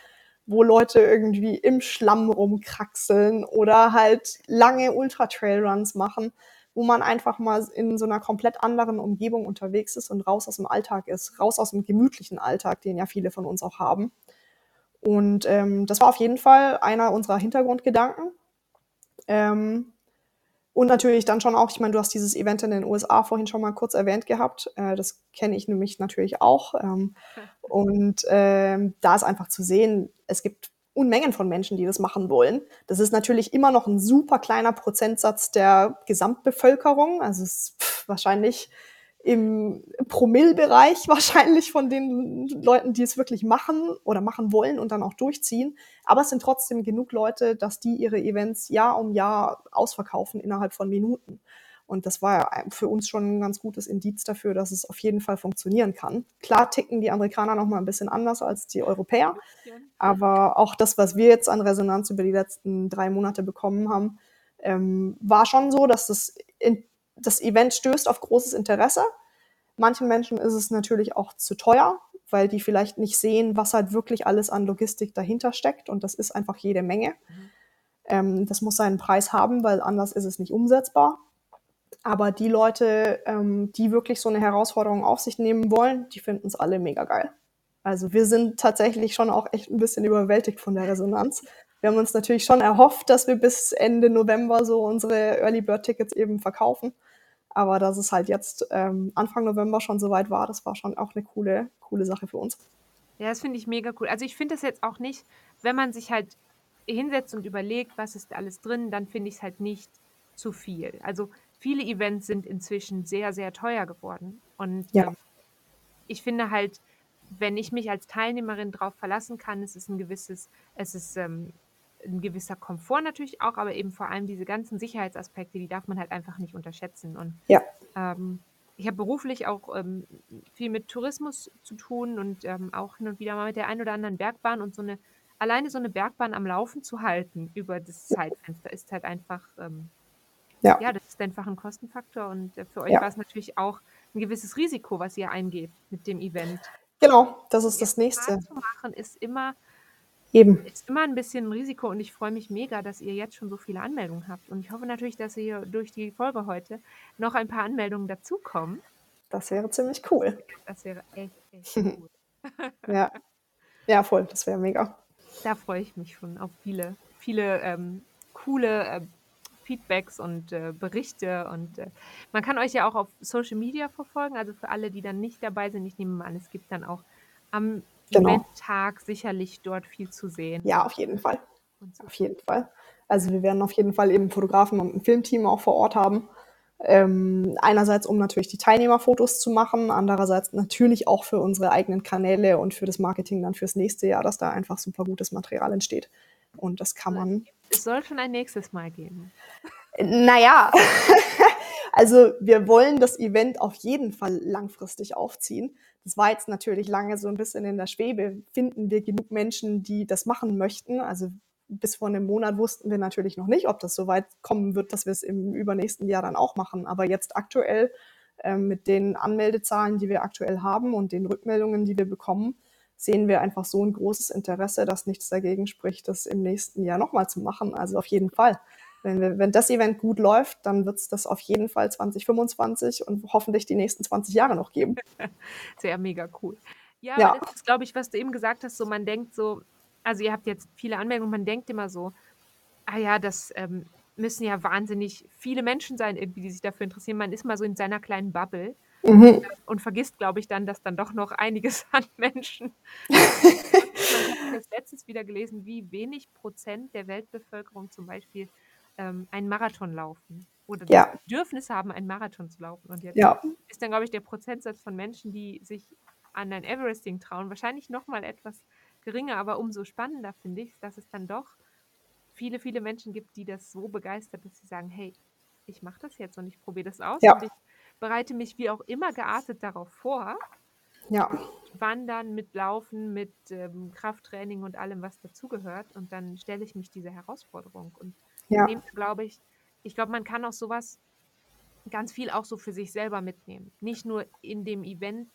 wo Leute irgendwie im Schlamm rumkraxeln oder halt lange Ultra-Trail-Runs machen, wo man einfach mal in so 'ner komplett anderen Umgebung unterwegs ist und raus aus'm Alltag ist, raus aus'm gemütlichen Alltag, den ja viele von uns auch haben. Und, ähm, das war auf jeden Fall einer unserer Hintergrundgedanken. Ähm, und natürlich dann schon auch ich meine, du hast dieses Event in den USA vorhin schon mal kurz erwähnt gehabt. Äh, das kenne ich nämlich natürlich auch. Ähm, und, ähm, da ist einfach zu sehen, es gibt Unmengen von Menschen, die das machen wollen. Das ist natürlich immer noch 'n super kleiner Prozentsatz der Gesamtbevölkerung. Also, es ist wahrscheinlich im Promillebereich wahrscheinlich von den Leuten, die es wirklich machen oder machen wollen und dann auch durchziehen. Aber es sind trotzdem genug Leute, dass die ihre Events Jahr um Jahr ausverkaufen innerhalb von Minuten. Und das war ja für uns schon 'n ganz gutes Indiz dafür, dass es auf jeden Fall funktionieren kann. Klar ticken die Amerikaner noch mal 'n bisschen anders als die Europäer, aber auch das, was wir jetzt an Resonanz über die letzten 3 Monate bekommen haben, ähm, war schon so, dass das in das Event stößt auf großes Interesse. Manchen Menschen ist es natürlich auch zu teuer, weil die vielleicht nicht sehen, was halt wirklich alles an Logistik dahinter steckt und das ist einfach jede Menge. Mhm. Ähm, das muss seinen Preis haben, weil anders ist es nicht umsetzbar. Aber die Leute, ähm, die wirklich so 'ne Herausforderung auf sich nehmen wollen, die finden's alle mega geil. Also, wir sind tatsächlich schon auch echt 'n bisschen überwältigt von der Resonanz. Wir haben uns natürlich schon erhofft, dass wir bis Ende November so unsere Early-Bird-Tickets eben verkaufen. Aber dass es halt jetzt, ähm, Anfang November schon so weit war, das war schon auch 'ne coole coole Sache für uns. Ja, das finde ich mega cool. Also, ich finde das jetzt auch nicht wenn man sich halt hinsetzt und überlegt, was ist alles drin, dann finde ich's halt nicht zu viel. Also, viele Events sind inzwischen sehr, sehr teuer geworden. Und, Ja. ähm, ich finde halt, wenn ich mich als Teilnehmerin drauf verlassen kann, es ist 'n gewisses es ist, ähm, 'n gewisser Komfort natürlich auch, aber eben vor allem diese ganzen Sicherheitsaspekte, die darf man halt einfach nicht unterschätzen. Und, Ja. ähm, ich habe beruflich auch, ähm, viel mit Tourismus zu tun und, ähm, auch hin und wieder mal mit der einen oder anderen Bergbahn und so 'ne alleine so 'ne Bergbahn am Laufen zu halten über das Zeitfenster ist halt einfach, ähm Ja. ja, das ist einfach 'n Kostenfaktor und, äh, für euch Ja. war's natürlich auch 'n gewisses Risiko, was ihr eingeht mit dem Event. Genau, das ist das 'n Nächste. Zu machen, ist immer Eben. ist immer 'n bisschen 'n Risiko und ich freue mich mega, dass ihr jetzt schon so viele Anmeldungen habt. Und ich hoffe natürlich, dass ihr durch die Folge heute noch ein paar Anmeldungen dazukommen. Das wäre ziemlich cool. Das wäre echt, echt cool. Ja. Ja, voll, das wäre mega. Da freue ich mich schon auf viele viele, ähm, coole, äh, Feedbacks und, äh, Berichte und, äh, man kann euch ja auch auf Social Media verfolgen, also, für alle, die dann nicht dabei sind. Ich nehme mal an, es gibt dann auch am Genau. Eventtag sicherlich dort viel zu sehen. Ja, auf jeden Fall. So. Auf jeden Fall. Also, wir werden auf jeden Fall eben Fotografen und 'n Filmteam auch vor Ort haben. Ähm, einerseits, um natürlich die Teilnehmerfotos zu machen, andererseits natürlich auch für unsere eigenen Kanäle und für das Marketing dann fürs nächste Jahr, dass da einfach super gutes Material entsteht. Und das kann man Es soll schon ein nächstes Mal geben. Na ja, also wir wollen das Event auf jeden Fall langfristig aufziehen. Das war jetzt natürlich lange so ein bisschen in der Schwebe. Finden wir genug Menschen, die das machen möchten? Also bis vor einem Monat wussten wir natürlich noch nicht, ob das so weit kommen wird, dass wir es im übernächsten Jahr dann auch machen. Aber jetzt aktuell ähm, mit den Anmeldezahlen, die wir aktuell haben und den Rückmeldungen, die wir bekommen, sehen wir einfach so ein großes Interesse, dass nichts dagegen spricht, das im nächsten Jahr nochmal zu machen. Also auf jeden Fall. Wenn, wir, wenn das Event gut läuft, dann wird es das auf jeden Fall 2025 und hoffentlich die nächsten 20 Jahre noch geben. Sehr mega cool. Ja, Ja, das ist, glaube ich, was du eben gesagt hast, so man denkt so, also ihr habt jetzt viele Anmerkungen, man denkt immer so, ah ja, das ähm, müssen ja wahnsinnig viele Menschen sein, irgendwie, die sich dafür interessieren. Man ist mal so in seiner kleinen Bubble mhm. und vergisst, glaube ich, dann, dass dann doch noch einiges an Menschen. Ich habe letztens wieder gelesen, wie wenig Prozent der Weltbevölkerung zum Beispiel ähm, einen Marathon laufen oder das ja, Bedürfnis haben, einen Marathon zu laufen. Und jetzt ja, ist dann, glaube ich, der Prozentsatz von Menschen, die sich an ein Everesting trauen, wahrscheinlich noch mal etwas geringer, aber umso spannender finde ich, dass es dann doch viele, viele Menschen gibt, die das so begeistert, dass sie sagen, hey, ich mache das jetzt und ich probiere das aus ja, und ich bereite mich wie auch immer geartet darauf vor, ja, Wandern, mit Laufen, mit ähm, Krafttraining und allem, was dazugehört. Und dann stelle ich mich dieser Herausforderung. Und ja, dem glaube ich, ich glaube, man kann aus sowas ganz viel auch so für sich selber mitnehmen. Nicht nur in dem Event,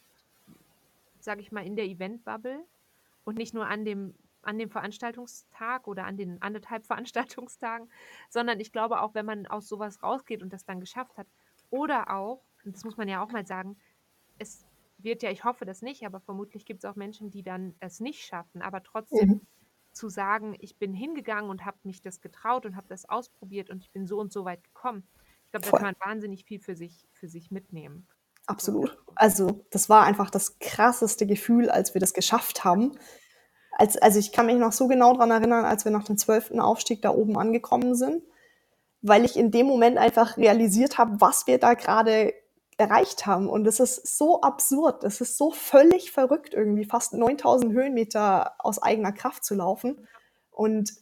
sage ich mal, in der Event-Bubble und nicht nur an dem, an dem Veranstaltungstag oder an den anderthalb Veranstaltungstagen, sondern ich glaube auch, wenn man aus sowas rausgeht und das dann geschafft hat, oder auch, und das muss man ja auch mal sagen, es wird ja, ich hoffe das nicht, aber vermutlich gibt es auch Menschen, die dann es nicht schaffen, aber trotzdem mhm. zu sagen, ich bin hingegangen und habe mich das getraut und habe das ausprobiert und ich bin so und so weit gekommen. Ich glaube, da kann man wahnsinnig viel für sich, für sich mitnehmen. So, Absolut. Also, das war einfach das krasseste Gefühl, als wir das geschafft haben. Als, also ich kann mich noch so genau dran erinnern, als wir nach dem zwölften Aufstieg da oben angekommen sind, weil ich in dem Moment einfach realisiert habe, was wir da gerade erreicht haben. Und es ist so absurd, es ist so völlig verrückt, irgendwie fast 9000 Höhenmeter aus eigener Kraft zu laufen. Und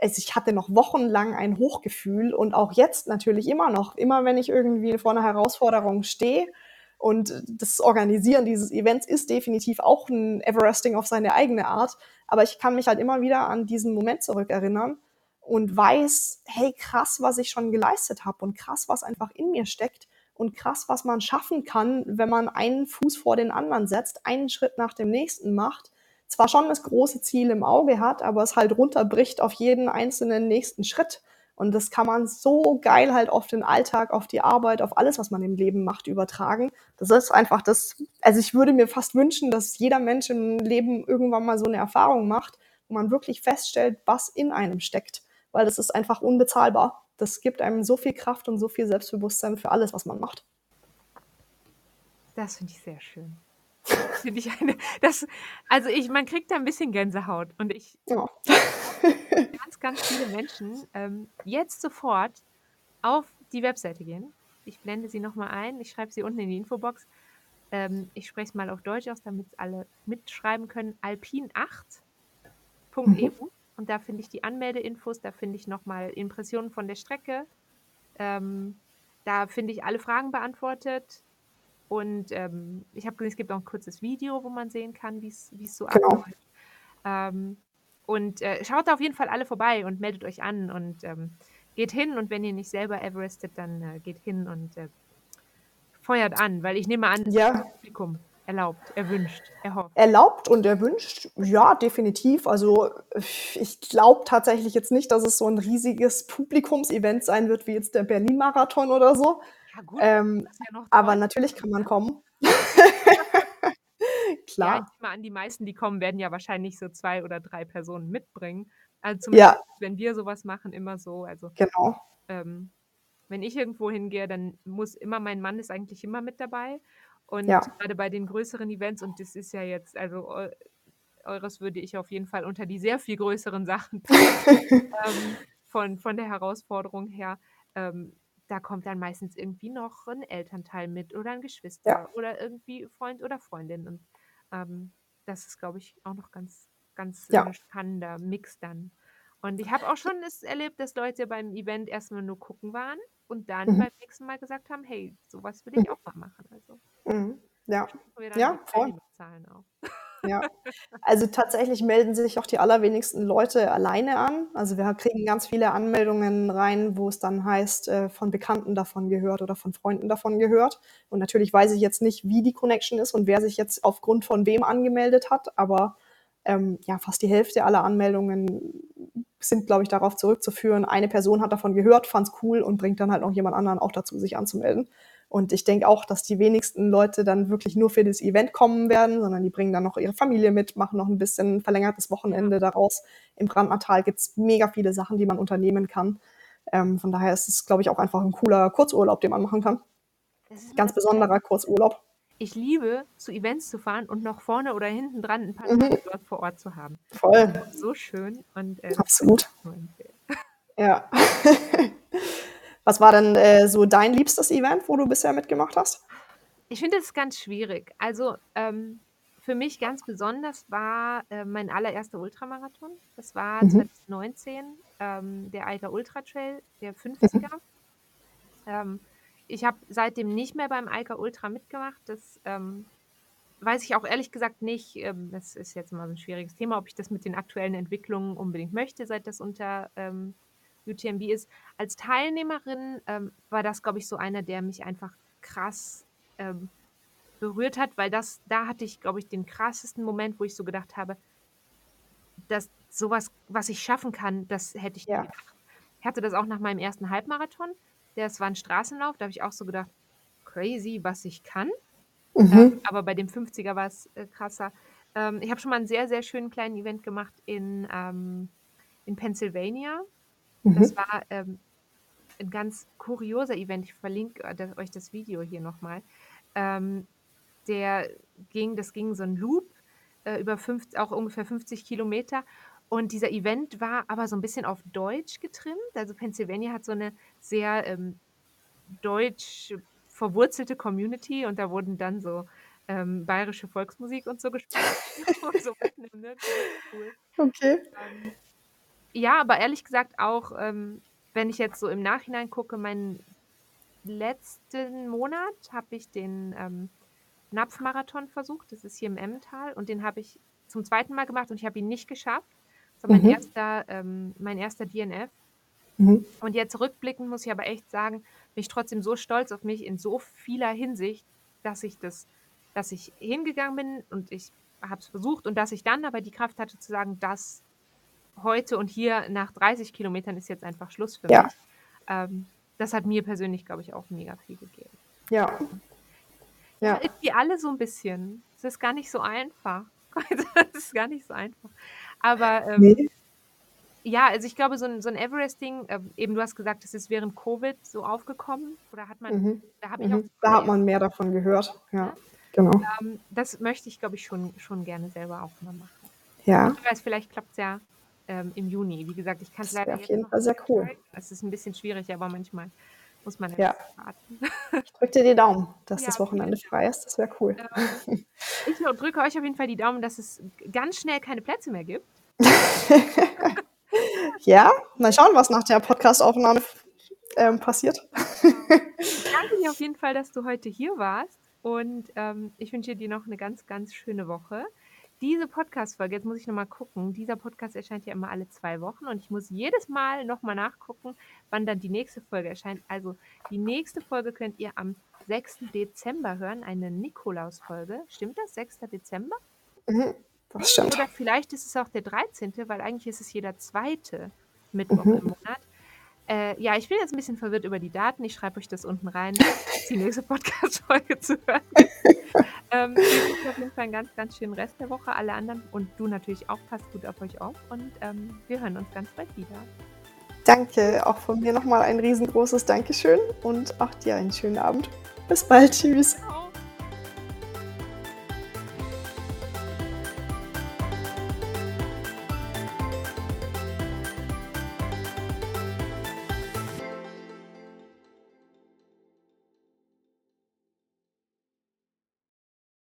also ich hatte noch wochenlang ein Hochgefühl und auch jetzt natürlich immer noch, immer wenn ich irgendwie vor einer Herausforderung stehe. Und das Organisieren dieses Events ist definitiv auch ein Everesting auf seine eigene Art. Aber ich kann mich halt immer wieder an diesen Moment zurückerinnern und weiß, hey, krass, was ich schon geleistet habe und krass, was einfach in mir steckt und krass, was man schaffen kann, wenn man einen Fuß vor den anderen setzt, einen Schritt nach dem nächsten macht, zwar schon das große Ziel im Auge hat, aber es halt runterbricht auf jeden einzelnen nächsten Schritt. Und das kann man so geil halt auf den Alltag, auf die Arbeit, auf alles, was man im Leben macht, übertragen. Das ist einfach das, also ich würde mir fast wünschen, dass jeder Mensch im Leben irgendwann mal so eine Erfahrung macht, wo man wirklich feststellt, was in einem steckt. Weil das ist einfach unbezahlbar. Das gibt einem so viel Kraft und so viel Selbstbewusstsein für alles, was man macht. Das finde ich sehr schön. Das finde ich eine, das, also ich, man kriegt da ein bisschen Gänsehaut und ich, Ja. ganz, ganz viele Menschen ähm, jetzt sofort auf die Webseite gehen. Ich blende sie nochmal ein, ich schreibe sie unten in die Infobox. Ähm, ich spreche es mal auf Deutsch aus, damit alle mitschreiben können. alpin8.eu Mhm. Und da finde ich die Anmeldeinfos, da finde ich nochmal Impressionen von der Strecke. Ähm, da finde ich alle Fragen beantwortet. Und ähm, ich habe gesehen, es gibt auch ein kurzes Video, wo man sehen kann, wie es so Genau. abläuft. Ähm, und äh, schaut da auf jeden Fall alle vorbei und meldet euch an und ähm, geht hin. Und wenn ihr nicht selber Everestet, dann äh, geht hin und äh, feuert an, weil ich nehme an, Ja, das Publikum erlaubt, erwünscht, erhofft. erlaubt und erwünscht, ja, definitiv. Also ich glaube tatsächlich jetzt nicht, dass es so ein riesiges Publikumsevent sein wird, wie jetzt der Berlin-Marathon oder so. Ja, gut, Ähm, ja noch aber natürlich kann man kommen. Ja, ich Klar. nehme an, die meisten, die kommen, werden ja wahrscheinlich so zwei oder drei Personen mitbringen. Also Ja, zumindest, wenn wir sowas machen, immer so. Also genau. ähm, wenn ich irgendwo hingehe, dann muss immer mein Mann ist eigentlich immer mit dabei. Und Ja. gerade bei den größeren Events, und das ist ja jetzt, also eu eures würde ich auf jeden Fall unter die sehr viel größeren Sachen ähm, von von der Herausforderung her. Ähm, da kommt dann meistens irgendwie noch ein Elternteil mit oder ein Ja. Geschwister oder irgendwie Freund oder Freundin. Und ähm, das ist, glaube ich, auch noch ganz, ganz Ja. äh, spannender Mix dann. Und ich habe auch schon es erlebt, dass Leute beim Event erst mal nur gucken waren und dann Mhm. beim nächsten Mal gesagt haben: „Hey, so was will ich Mhm. auch mal machen.“ Also Mhm. Ja. Ja, voll. Ja. Also, tatsächlich melden sich auch die allerwenigsten Leute alleine an. Also, wir kriegen ganz viele Anmeldungen rein, wo es dann heißt, äh, von Bekannten davon gehört oder von Freunden davon gehört. Und natürlich weiß ich jetzt nicht, wie die Connection ist und wer sich jetzt aufgrund von wem angemeldet hat, aber, ähm, ja, fast die Hälfte aller Anmeldungen sind, glaube ich, darauf zurückzuführen, eine Person hat davon gehört, fand's cool und bringt dann halt noch jemand anderen auch dazu, sich anzumelden. Und ich denke auch, dass die wenigsten Leute dann wirklich nur für das Event kommen werden, sondern die bringen dann noch ihre Familie mit, machen noch 'n bisschen verlängertes. Wochenende daraus. Im Brandnertal gibt's mega viele Sachen, die man unternehmen kann. Ähm, von daher ist es, glaube ich, auch einfach 'n cooler Kurzurlaub, den man machen kann. Ganz besonderer Kurzurlaub. Ich liebe, zu Events zu fahren und noch vorne oder hinten dran 'n paar Mhm. Dort vor Ort zu haben. Voll. So schön und, äh, Absolut. Ja. Was war denn, äh, so dein liebstes Event, wo du bisher mitgemacht hast? Ich finde das ganz schwierig. Also, ähm, für mich ganz besonders war, äh, mein allererster Ultramarathon. Das war Mhm. 2019, ähm, der Eiger Ultra Trail, der Mhm. 50er. Ähm, ich habe seitdem nicht mehr beim Eiger Ultra mitgemacht. Das, ähm, weiß ich auch ehrlich gesagt nicht ähm, das ist jetzt immer so 'n schwieriges Thema, ob ich das mit den aktuellen Entwicklungen unbedingt möchte, seit das unter, ähm, UTMB ist. Als Teilnehmerin, ähm, war das, glaube ich, so einer, der mich einfach krass, ähm, berührt hat, weil das da hatte ich, glaube ich, den krassesten Moment, wo ich so gedacht habe dass so was, ich schaffen kann, das hätte ich Ja. gedacht. Ich hatte das auch nach meinem ersten Halbmarathon. Das war 'n Straßenlauf, da habe ich auch so gedacht: „Crazy, was ich kann.“ Ähm, Mhm. aber bei dem 50er war's, äh, krasser. Ähm, ich habe schon mal 'n sehr, sehr schönen kleinen Event gemacht in, ähm in Pennsylvania. Das Mhm. war, ähm, 'n ganz kurioser Event. Ich verlinke, äh, euch das Video hier noch mal. Ähm, der ging das ging so 'n Loop, äh, über fünf auch ungefähr 50 Kilometer. Und dieser Event war aber so 'n bisschen auf Deutsch getrimmt. Also, Pennsylvania hat so 'ne sehr, ähm, deutsch verwurzelte Community und da wurden dann so, ähm, bayerische Volksmusik und so gespielt so Nirgendwo. Cool. Okay. Ähm, ja, aber ehrlich gesagt auch, ähm, wenn ich jetzt so im Nachhinein gucke, meinen letzten Monat habe ich den, ähm, Napf-Marathon versucht. Das ist hier im Emmental und den habe ich zum 2. Mal gemacht und ich habe ihn nicht geschafft. Das war mein Mhm. erster ähm, mein erster DNF. Mhm. Und jetzt rückblickend muss ich aber echt sagen, bin ich trotzdem so stolz auf mich in so vieler Hinsicht, dass ich das dass ich hingegangen bin und ich habe es versucht und dass ich dann aber die Kraft hatte zu sagen, dass heute und hier nach 30 Kilometern ist jetzt einfach Schluss für Ja. mich. Ähm, das hat mir persönlich, glaube ich, auch mega viel gegeben. Ja. Ja, irgendwie alle so 'n bisschen. Es ist gar nicht so einfach. Es ist gar nicht so einfach. Aber, ähm Ne. ja, also, ich glaube, so 'n so 'n Everesting ähm, eben du hast gesagt, das ist während Covid so aufgekommen oder hat man Mhm. da ich auch Mhm. Da hat man mehr davon gehört. Ja, genau. Ähm, das möchte ich, glaube ich, schon schon gerne selber auch mal machen. Ja. Wer weiß, vielleicht klappt's ja, ähm, im Juni. Wie gesagt, ich kann's Das leider auf jeden Fall sehr cool. Es ist 'n bisschen schwierig, aber manchmal muss man Ja. warten. Ich drücke dir die Daumen, dass Ja, das Wochenende Dank. frei ist. Das wäre cool. Ähm, ich drücke euch auf jeden Fall die Daumen, dass es ganz schnell keine Plätze mehr gibt. Ja, mal schauen, was nach der Podcastaufnahme ähm, passiert. Ich danke dir auf jeden Fall, dass du heute hier warst und, ähm, ich wünsche dir noch 'ne ganz, ganz schöne Woche. Diese Podcast-Folge jetzt muss ich noch mal gucken, dieser Podcast erscheint ja immer alle 2 Wochen und ich muss jedes Mal noch mal nachgucken, wann dann die nächste Folge erscheint. Also, die nächste Folge könnt ihr am 6. Dezember hören, eine Nikolausfolge. Stimmt das, 6. Dezember? Mhm, das stimmt. Oder vielleicht ist es auch der 13., weil eigentlich ist es jeder 2. Mittwoch Mhm. im Monat. Äh, ja, ich bin jetzt 'n bisschen verwirrt über die Daten. Ich schreibe euch das unten rein, die nächste Podcast-Folge zu hören. Ähm, ich wünsche auf jeden Fall 'n ganz, ganz schönen Rest der Woche. Alle anderen und du natürlich auch, passt gut auf euch auf und, ähm, wir hören uns ganz bald wieder. Danke, auch von mir noch mal ein riesengroßes Dankeschön und auch dir einen schönen Abend. Bis bald. Tschüss. Tschau.